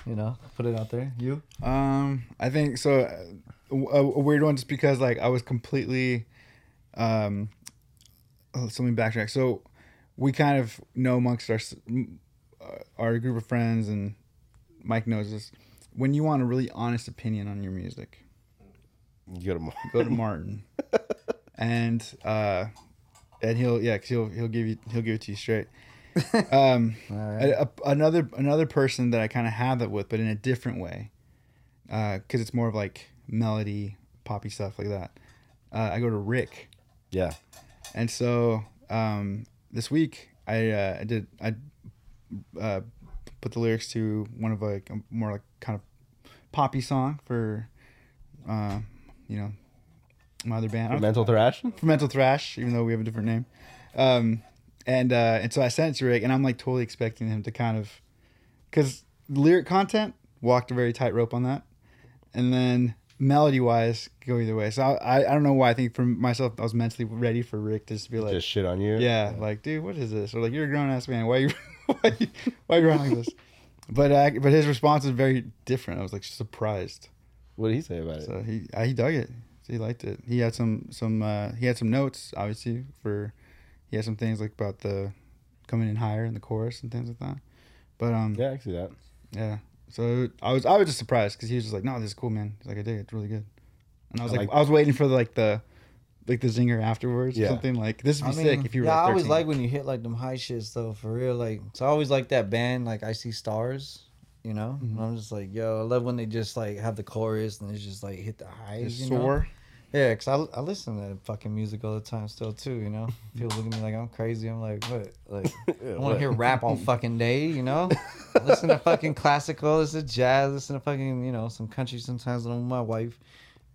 you know, put it out there. You? Um, I think so. uh, A, a weird one, just because like I was completely, um, oh, let me backtrack. So, we kind of know amongst our uh, our group of friends, and Mike knows this. When you want a really honest opinion on your music, You go to Mar- go to Martin, and uh, and he'll yeah, cause he'll he'll give you he'll give it to you straight. Um, a- a- another another person that I kind of have that with, but in a different way, because it's more of like melody, poppy stuff like that. Uh, I go to Rick, yeah. and so um, this week I uh, I did I uh, put the lyrics to one of like a more like kind of poppy song for uh, you know my other band. Don't- Mental thrash. for Mental Thrash, even though we have a different name. Um, and uh, and so I sent it to Rick, and I'm like totally expecting him to kind of, because lyric content walked a very tight rope on that, and then melody wise go either way. So I, I I don't know why I think for myself I was mentally ready for Rick to just be like, Just shit on you. yeah, like dude, what is this? Or like you're a grown ass man, why you why you why you running like this? But uh, but his response is very different. I was like surprised. What did he say about it? So he uh, he dug it. He liked it. He had some some uh, he had some notes obviously for he had some things like about the coming in higher in the chorus and things like that. But um yeah, I see that. yeah. So I was I was just surprised because he was just like, no, this is cool, man. He's like, I dig it. It's really good. And I was I like, like- I was waiting for the, like the like the zinger afterwards or Yeah. something like this would be sick if you were yeah, like I always like when you hit like them high shits though, for real. Like, so I always like that band, like I See Stars. You know, Mm-hmm. and I'm just like, yo, I love when they just like have the chorus and it's just like hit the highs. Just you know? soar. Yeah, cause I, I listen to that fucking music all the time still too. You know, people look at me like I'm crazy. I'm like, what? Like, I want to hear rap all fucking day. You know, I listen to fucking classical, listen to jazz, listen to fucking you know some country sometimes I'm with my wife.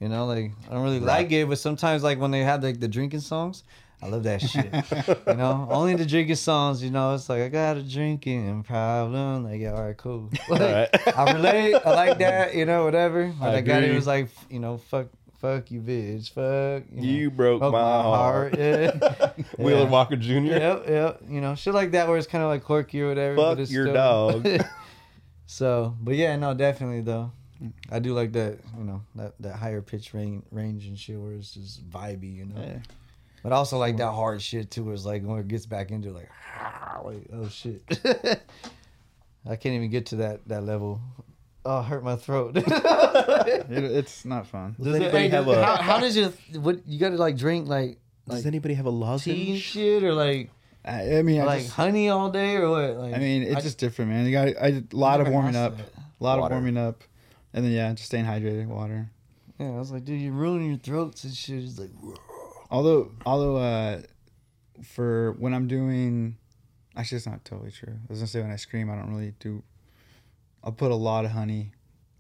You know, like I don't really like it, but sometimes like when they have like the drinking songs, I love that shit. you know, only the drinking songs. You know, it's like I got a drinking problem. Like, yeah, all right, cool. Like, right. I relate. I like that. You know, whatever. Like, I that guy that agree. was like, you know, fuck, fuck you, bitch, fuck. You, know, You broke my heart. Yeah. Wheeler Yeah. Walker Jr. Yep, yep. You know, shit like that where it's kind of like quirky or whatever. Fuck but it's your still- dog. so, but yeah, no, definitely though. I do like that, you know, that, that higher pitch range, range and shit where it's just vibey, you know. Yeah. But also like that hard shit too, where it's like when it gets back into like, like oh shit. I can't even get to that that level. Oh, I hurt my throat. It, it's not fun. Does anybody have how, a how does your what you gotta like drink like Does like anybody have a tea and lozenge? shit or like I, I mean, I like just- honey all day or what? Like I mean, it's I- just different, man. You got I, a lot of warming up, a lot Water. of warming up, and then yeah, just staying hydrated, water. Yeah, I was like, dude, you're ruining your throats and shit. It's like, Although, although, uh, for when I'm doing, actually, it's not totally true. I was gonna say when I scream, I don't really do. I'll put a lot of honey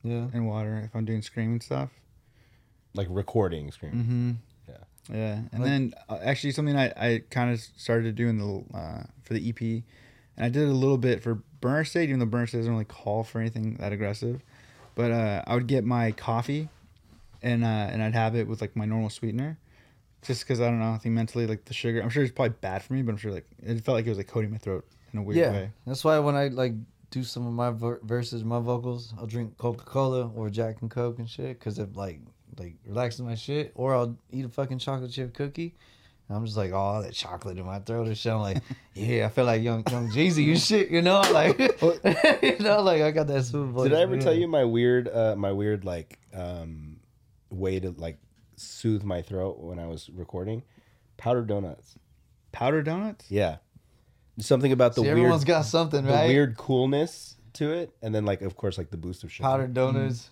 yeah. in water if I'm doing screaming stuff. Like recording screaming. Mm-hmm. Yeah. Yeah, and then uh, actually something I, I kind of started to doing the uh, for the EP, and I did it a little bit for Burner State, even though Burner State doesn't really call for anything that aggressive. But uh, I would get my coffee, and uh, and I'd have it with like my normal sweetener, just because I don't know. I think mentally like the sugar. I'm sure it's probably bad for me, but I'm sure like it felt like it was like coating my throat in a weird Yeah, way. that's why when I like do some of my ver- verses, my vocals, I'll drink Coca Cola or Jack and Coke and shit because it like like relaxes my shit. Or I'll eat a fucking chocolate chip cookie. And I'm just like, oh, that chocolate in my throat and shit. I'm like, yeah, I feel like young young Jeezy and shit, you know, like, you know, like I got that smooth voice. Did I ever yeah. tell you my weird, uh, my weird like um, way to like soothe my throat when I was recording? Powdered donuts. Powder donuts. Yeah. Something about the See, weird, everyone's got something, the right? weird coolness to it, and then like of course like the boost of sugar. Powdered donuts,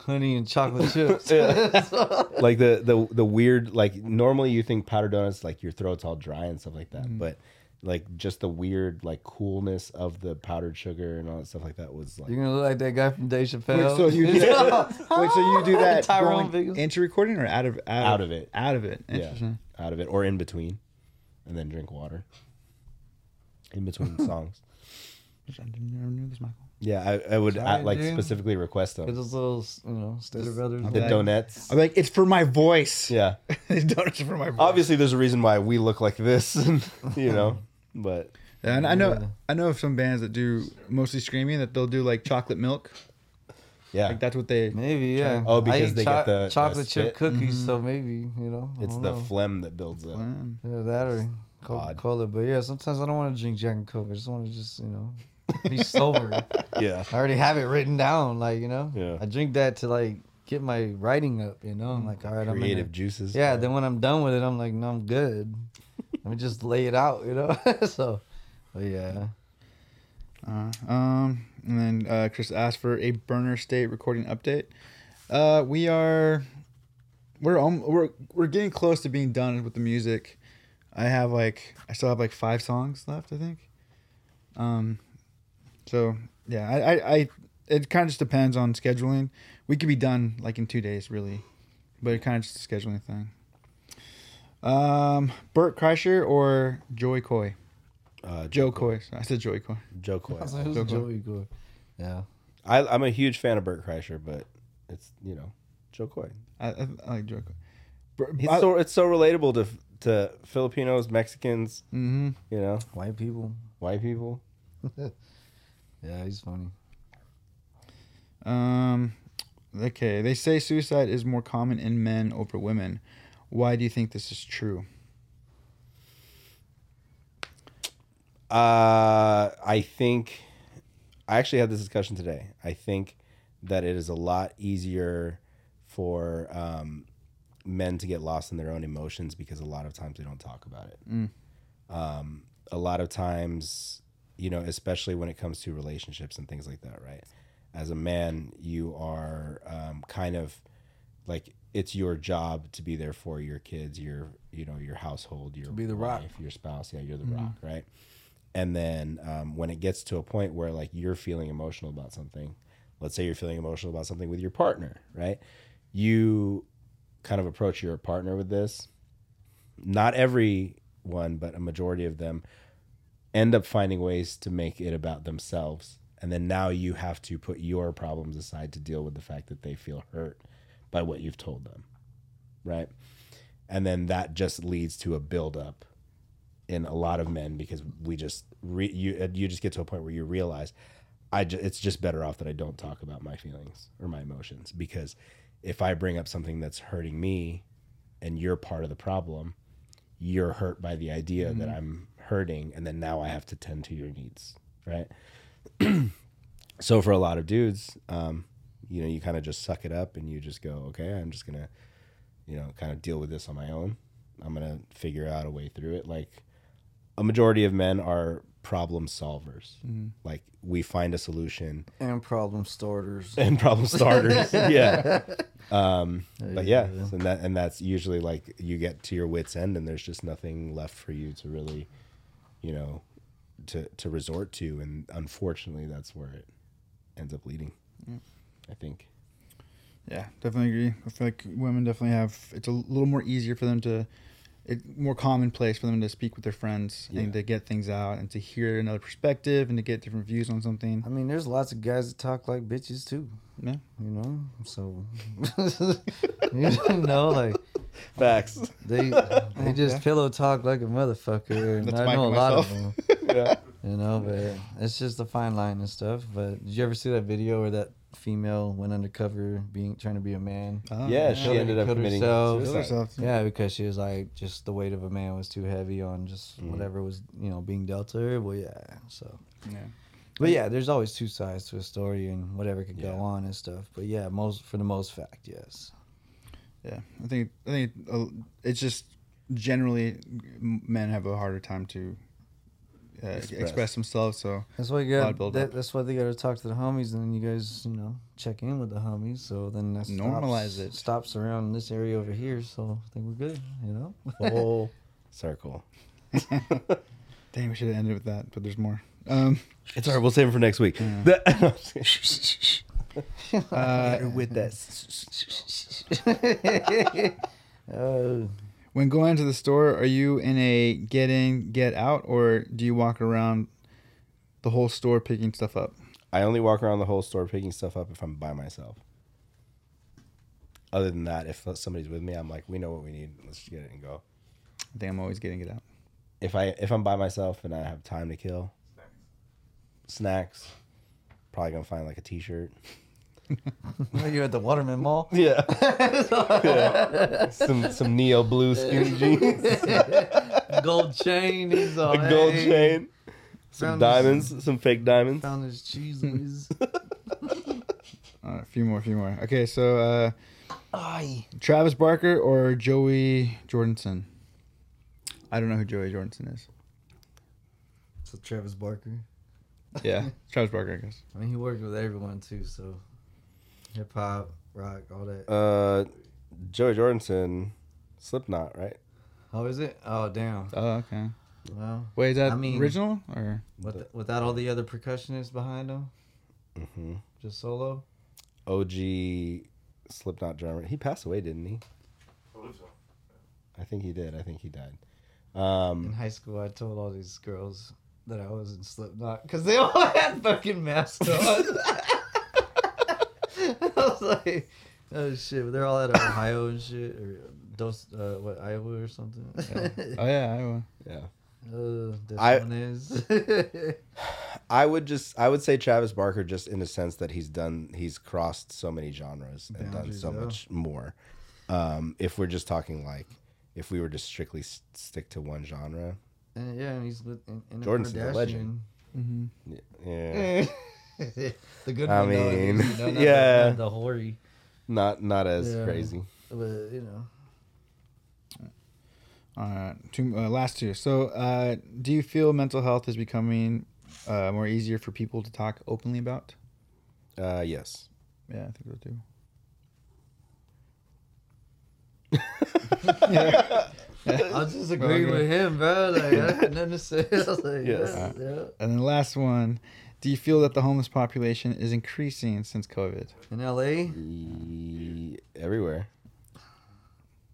honey and chocolate chips. like the the the weird like normally you think powdered donuts like your throat's all dry and stuff like that, Mm. but like just the weird like coolness of the powdered sugar and all that stuff like that was like You're gonna look like that guy from Dave Chappelle. Wait, so you do that, wait, so you do that Tyrone going Biggums. into recording or out of out, Out of it. Out of it. yeah Interesting. out of it or in between, and then drink water in between songs. I didn't never knew this, Michael. Yeah, I, I would Sorry, I, like dude. specifically request Get them. those little, you know, Stater Brothers. The donuts. I'm like, it's for my voice. Yeah. These donuts are for my voice. Obviously, there's a reason why we look like this, and you know, but Yeah, and I know Yeah. I know of some bands that do mostly screaming that they'll do like chocolate milk. yeah, Like that's what they. Maybe, yeah. Oh, because I eat they get the- the chocolate chip spit? cookies, so maybe you know. It's the know. phlegm that builds up. Mm. yeah, that or Coca Cola. But yeah, sometimes I don't want to drink Jack and Coke. I just want to just you know be sober. Yeah, I already have it written down, like you know. Yeah. I drink that to like get my writing up, you know. I'm like, all right, I'm creative gonna, juices. Yeah. Then when I'm done with it, I'm like, no, I'm good. Let me just lay it out, you know. so, but yeah. Uh, um, and then uh, Chris asked for a burner state recording update. Uh, we are, we're um, we're we're getting close to being done with the music. I have like I still have like five songs left, I think. Um, so yeah, I I, I it kind of just depends on scheduling. We could be done like in two days, really, but it kind of just a scheduling thing. Um, Bert Kreischer or Joey Coy? uh, Jo Koy. I said Joey Coy. Jo Koy. I was like, Jo Koy. Joey Coy? Yeah. I, I'm a huge fan of Bert Kreischer, but it's you know Jo Koy. I, I, I like Joey Coy. Br- He's so it's so relatable to to Filipinos, Mexicans, Mhm. you know, White people. white people. Yeah, he's funny. Um, okay. They say suicide is more common in men over women. Why do you think this is true? Uh, I think I actually had this discussion today. I think that it is a lot easier for um, men to get lost in their own emotions because a lot of times they don't talk about it. Um, a lot of times, you know, especially when it comes to relationships and things like that, right? As a man, you are um, kind of like it's your job to be there for your kids, your you know your household, your be the rock. wife, your spouse. Yeah, you're the rock, right? And then um, when it gets to a point where like you're feeling emotional about something, let's say you're feeling emotional about something with your partner, right? You kind of approach your partner with this. Not everyone, but a majority of them end up finding ways to make it about themselves. And then now you have to put your problems aside to deal with the fact that they feel hurt by what you've told them. Right. And then that just leads to a buildup in a lot of men because we just re, you you just get to a point where you realize I ju- it's just better off that I don't talk about my feelings or my emotions because if I bring up something that's hurting me and you're part of the problem, you're hurt by the idea that I'm hurting and then now I have to tend to your needs, right? so for a lot of dudes, um, you know, you kind of just suck it up and you just go, okay, I'm just gonna, you know, kind of deal with this on my own. I'm gonna figure out a way through it. Like a majority of men are problem solvers. Like we find a solution And problem starters. and problem starters. yeah. Um, but yeah, and that and that's usually like you get to your wits end and there's just nothing left for you to really, you know, to to resort to, and unfortunately, that's where it ends up leading. I think. Yeah, definitely agree. I feel like women definitely have. It's a little more easier for them to, it's more commonplace for them to speak with their friends Yeah. and to get things out and to hear another perspective and to get different views on something. I mean, there's lots of guys that talk like bitches too. Yeah. You know, so you know, like Facts. they they just pillow talk like a motherfucker. And That's I Mike know a and lot of them. yeah. You know, but it's just a fine line and stuff. But did you ever see that video where that female went undercover being trying to be a man? Oh, Yeah, she Killed- ended up killed committing herself. Herself. Yeah, because she was like, just the weight of a man was too heavy on just Mm. whatever was, you know, being dealt to her. Well, yeah, so. Yeah. But yeah, there's always two sides to a story and whatever could Yeah. go on and stuff. But yeah, most for the most fact, yes. Yeah, I think I think uh, it's just generally men have a harder time to uh, Express. express. themselves. So That's why you got. That, that's why they got to talk to the homies, and then you guys, you know, check in with the homies. So then that Normalize stops, it. Stops around this area over here, so I think we're good. You know. Full circle. Dang, we should have ended with that, but there's more. Um, It's all right. We'll save it for next week. The- uh, with that. Uh, when going to the store, are you in a get in, get out, or do you walk around the whole store picking stuff up? I only walk around the whole store picking stuff up if I'm by myself. Other than that, if somebody's with me, I'm like, we know what we need. Let's just get it and go. I think I'm always getting it out. If I if I'm by myself and I have time to kill, snacks, probably gonna find like a T-shirt. you at the Waterman Mall? Yeah. Yeah. Some some neo blue skinny jeans, Gold chain. He's all a gold hey, chain, some Found his- diamonds, some fake diamonds. Found his cheese whiz. Uh, a few more, a few more. Okay, so uh, Travis Barker or Joey Jordison? I don't know who Joey Jordison is. so Travis Barker. Yeah, Travis Barker, I guess. I mean, he worked with everyone too. So hip hop, rock, all that. Uh, Joey Jordison, Slipknot, right? How is it? Oh damn. Oh, okay. Well, Wait, is that I mean- original or? with, without all the other percussionists behind him, Mm-hmm. just solo. OG Slipknot drummer. He passed away, didn't he? I think he did. I think he died. Um, In high school, I told all these girls that I was in Slipknot because they all had fucking masks on. I was like, oh shit, but they're all out of Ohio and shit, or Dos, uh, what Iowa or something. Oh yeah, Iowa. yeah. Uh, this I- one is. I would just I would say Travis Barker just in the sense that he's done he's crossed so many genres and done so yeah. much more. Um, if we're just talking like if we were to strictly s- stick to one genre, and yeah, and he's with in, in a Jordan's a legend. Kardashian. yeah, the good I one, though, mean, you know, not yeah. the, the hoary, not not as Yeah. crazy. but you know. All right, two uh, last two. So, uh, do you feel mental health is becoming uh, more easier for people to talk openly about? Uh, yes. Yeah, I think so too. yeah I just agree with him, bro. Like, I had nothing to say. I was like, Yes. yeah, yeah. And then the last one, do you feel that the homeless population is increasing since COVID? In LA, E- everywhere.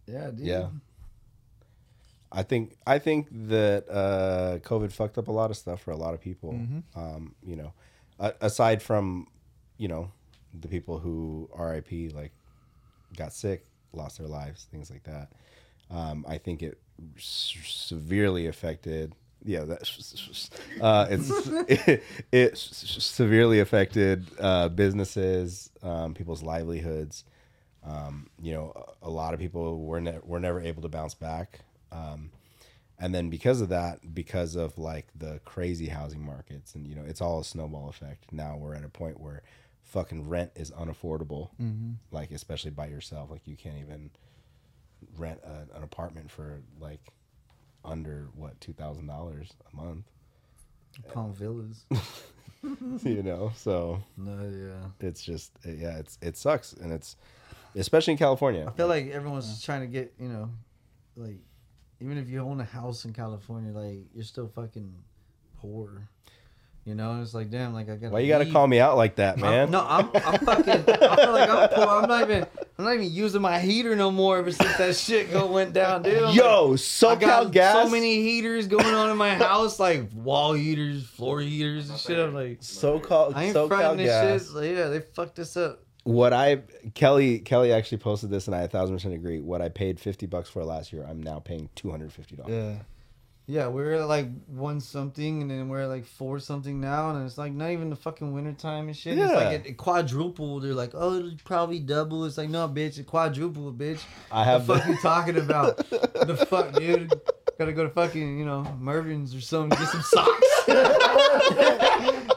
yeah, dude. Yeah. I think I think that uh, COVID fucked up a lot of stuff for a lot of people. Mm-hmm. Um, you know, a- aside from you know the people who RIP like got sick, lost their lives, things like that. Um, I think it s- severely affected. Yeah, that uh, it's it, it severely affected uh, businesses, um, people's livelihoods. Um, you know, a a lot of people were ne- were never able to bounce back. Um, and then because of that, because of like the crazy housing markets, and you know, it's all a snowball effect. Now we're at a point where fucking rent is unaffordable. Like especially by yourself, like you can't even rent a, an apartment for like under what two thousand dollars a month. Palm Villas. you know, so No, yeah. it's just yeah, it's it sucks, and it's especially in California. I feel like everyone's just trying to get, you know, like, even if you own a house in California, like, you're still fucking poor. You know, and it's like, damn, like I got. Why you gotta call me out like that, man? No, I'm, I'm fucking. I feel like I'm poor. I'm not even. I'm not even using my heater no more ever since that shit go went down, dude. I'm Yo, like, SoCal I got gas. so many heaters going on in my house, like wall heaters, floor heaters, and shit. I'm like, so called I ain't SoCal fronting this shit. Like, yeah, they fucked us up. What I Kelly Kelly actually posted this, and I a thousand percent agree. What I paid fifty bucks for last year, I'm now paying two hundred fifty dollars. Yeah. Yeah, we're at like one something, and then we're at like four something now, and it's like not even the fucking winter time and shit. It's like Yeah. it, it quadrupled. They're like, oh, it'll probably double. It's like, no, bitch, it quadrupled, bitch. I have the fuck you talking about? the fuck, dude? Gotta go to fucking, you know, Mervyn's or something, get some socks.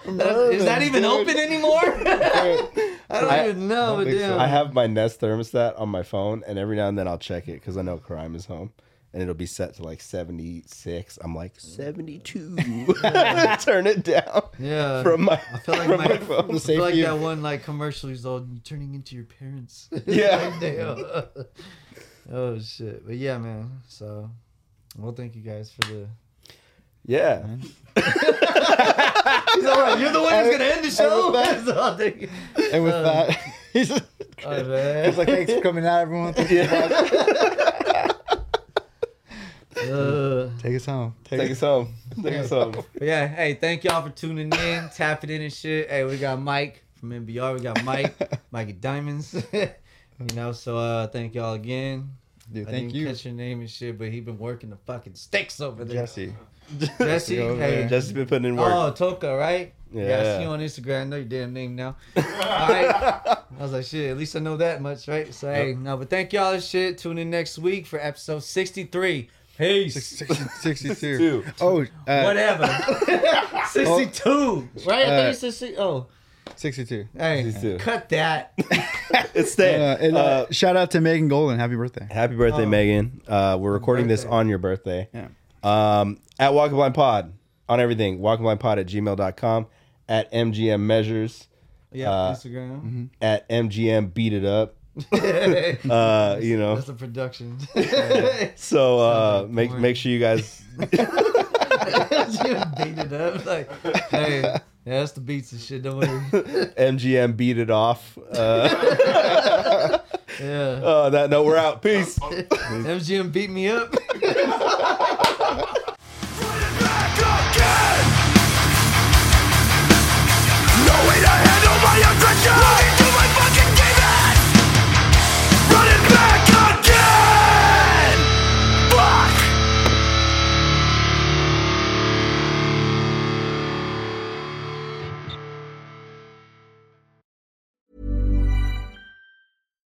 Is that even open anymore? I don't I- even know, but think so. I have my Nest thermostat on my phone, and every now and then I'll check it because I know crime is home, and it'll be set to like 76. I'm like 72. Turn it down. Yeah. From my I feel like from my, my phone. I feel like that one like commercial is all turning into your parents. Yeah. Oh shit. But yeah, man. So well thank you guys for the Yeah. He's all right. You're the one who's gonna end the show. And with That's all, thank you. And with Uh, that, he's just, all right, man. he's like, thanks for coming out, everyone. Thanks for Uh. Take us home. Take us home. Take us home. But yeah, hey, thank y'all for tuning in, tapping in and shit. Hey, we got Mike from NBR. We got Mike, Mikey Diamonds. you know, so uh thank y'all again. Dude, I thank didn't you. catch your name and shit, but he been working the fucking sticks over there. Jesse. Jesse, Over hey. Jesse's been putting in work. Oh, Toca, right? Yeah. I see you on Instagram. I know your damn name now. All right. I was like, shit, at least I know that much, right? So, hey, no, but thank y'all and shit. Tune in next week for episode 63. Peace. 62. Oh, uh, Whatever. 62. right? I Uh, thought you said si- Oh. 62. Hey, 62. cut that. It's staying. Uh, and, uh, Uh, shout out to Megan Golden. Happy birthday. Happy birthday, Oh. Megan. Uh, we're recording this birthday. on your birthday. Yeah. Um, at Walking Blind Pod on everything. Walking Blind Pod at gmail.com. At MGM Measures. Yeah, Uh, Instagram. At MGM Beat It Up. Uh, you know. That's a production. So uh, like make porn. make sure you guys. Beat it up. Like, hey, yeah, that's the beats and shit. Don't worry. MGM Beat It Off. Uh, Yeah. uh, that note, we're out. Peace. MGM beat me up. No way to handle my aggression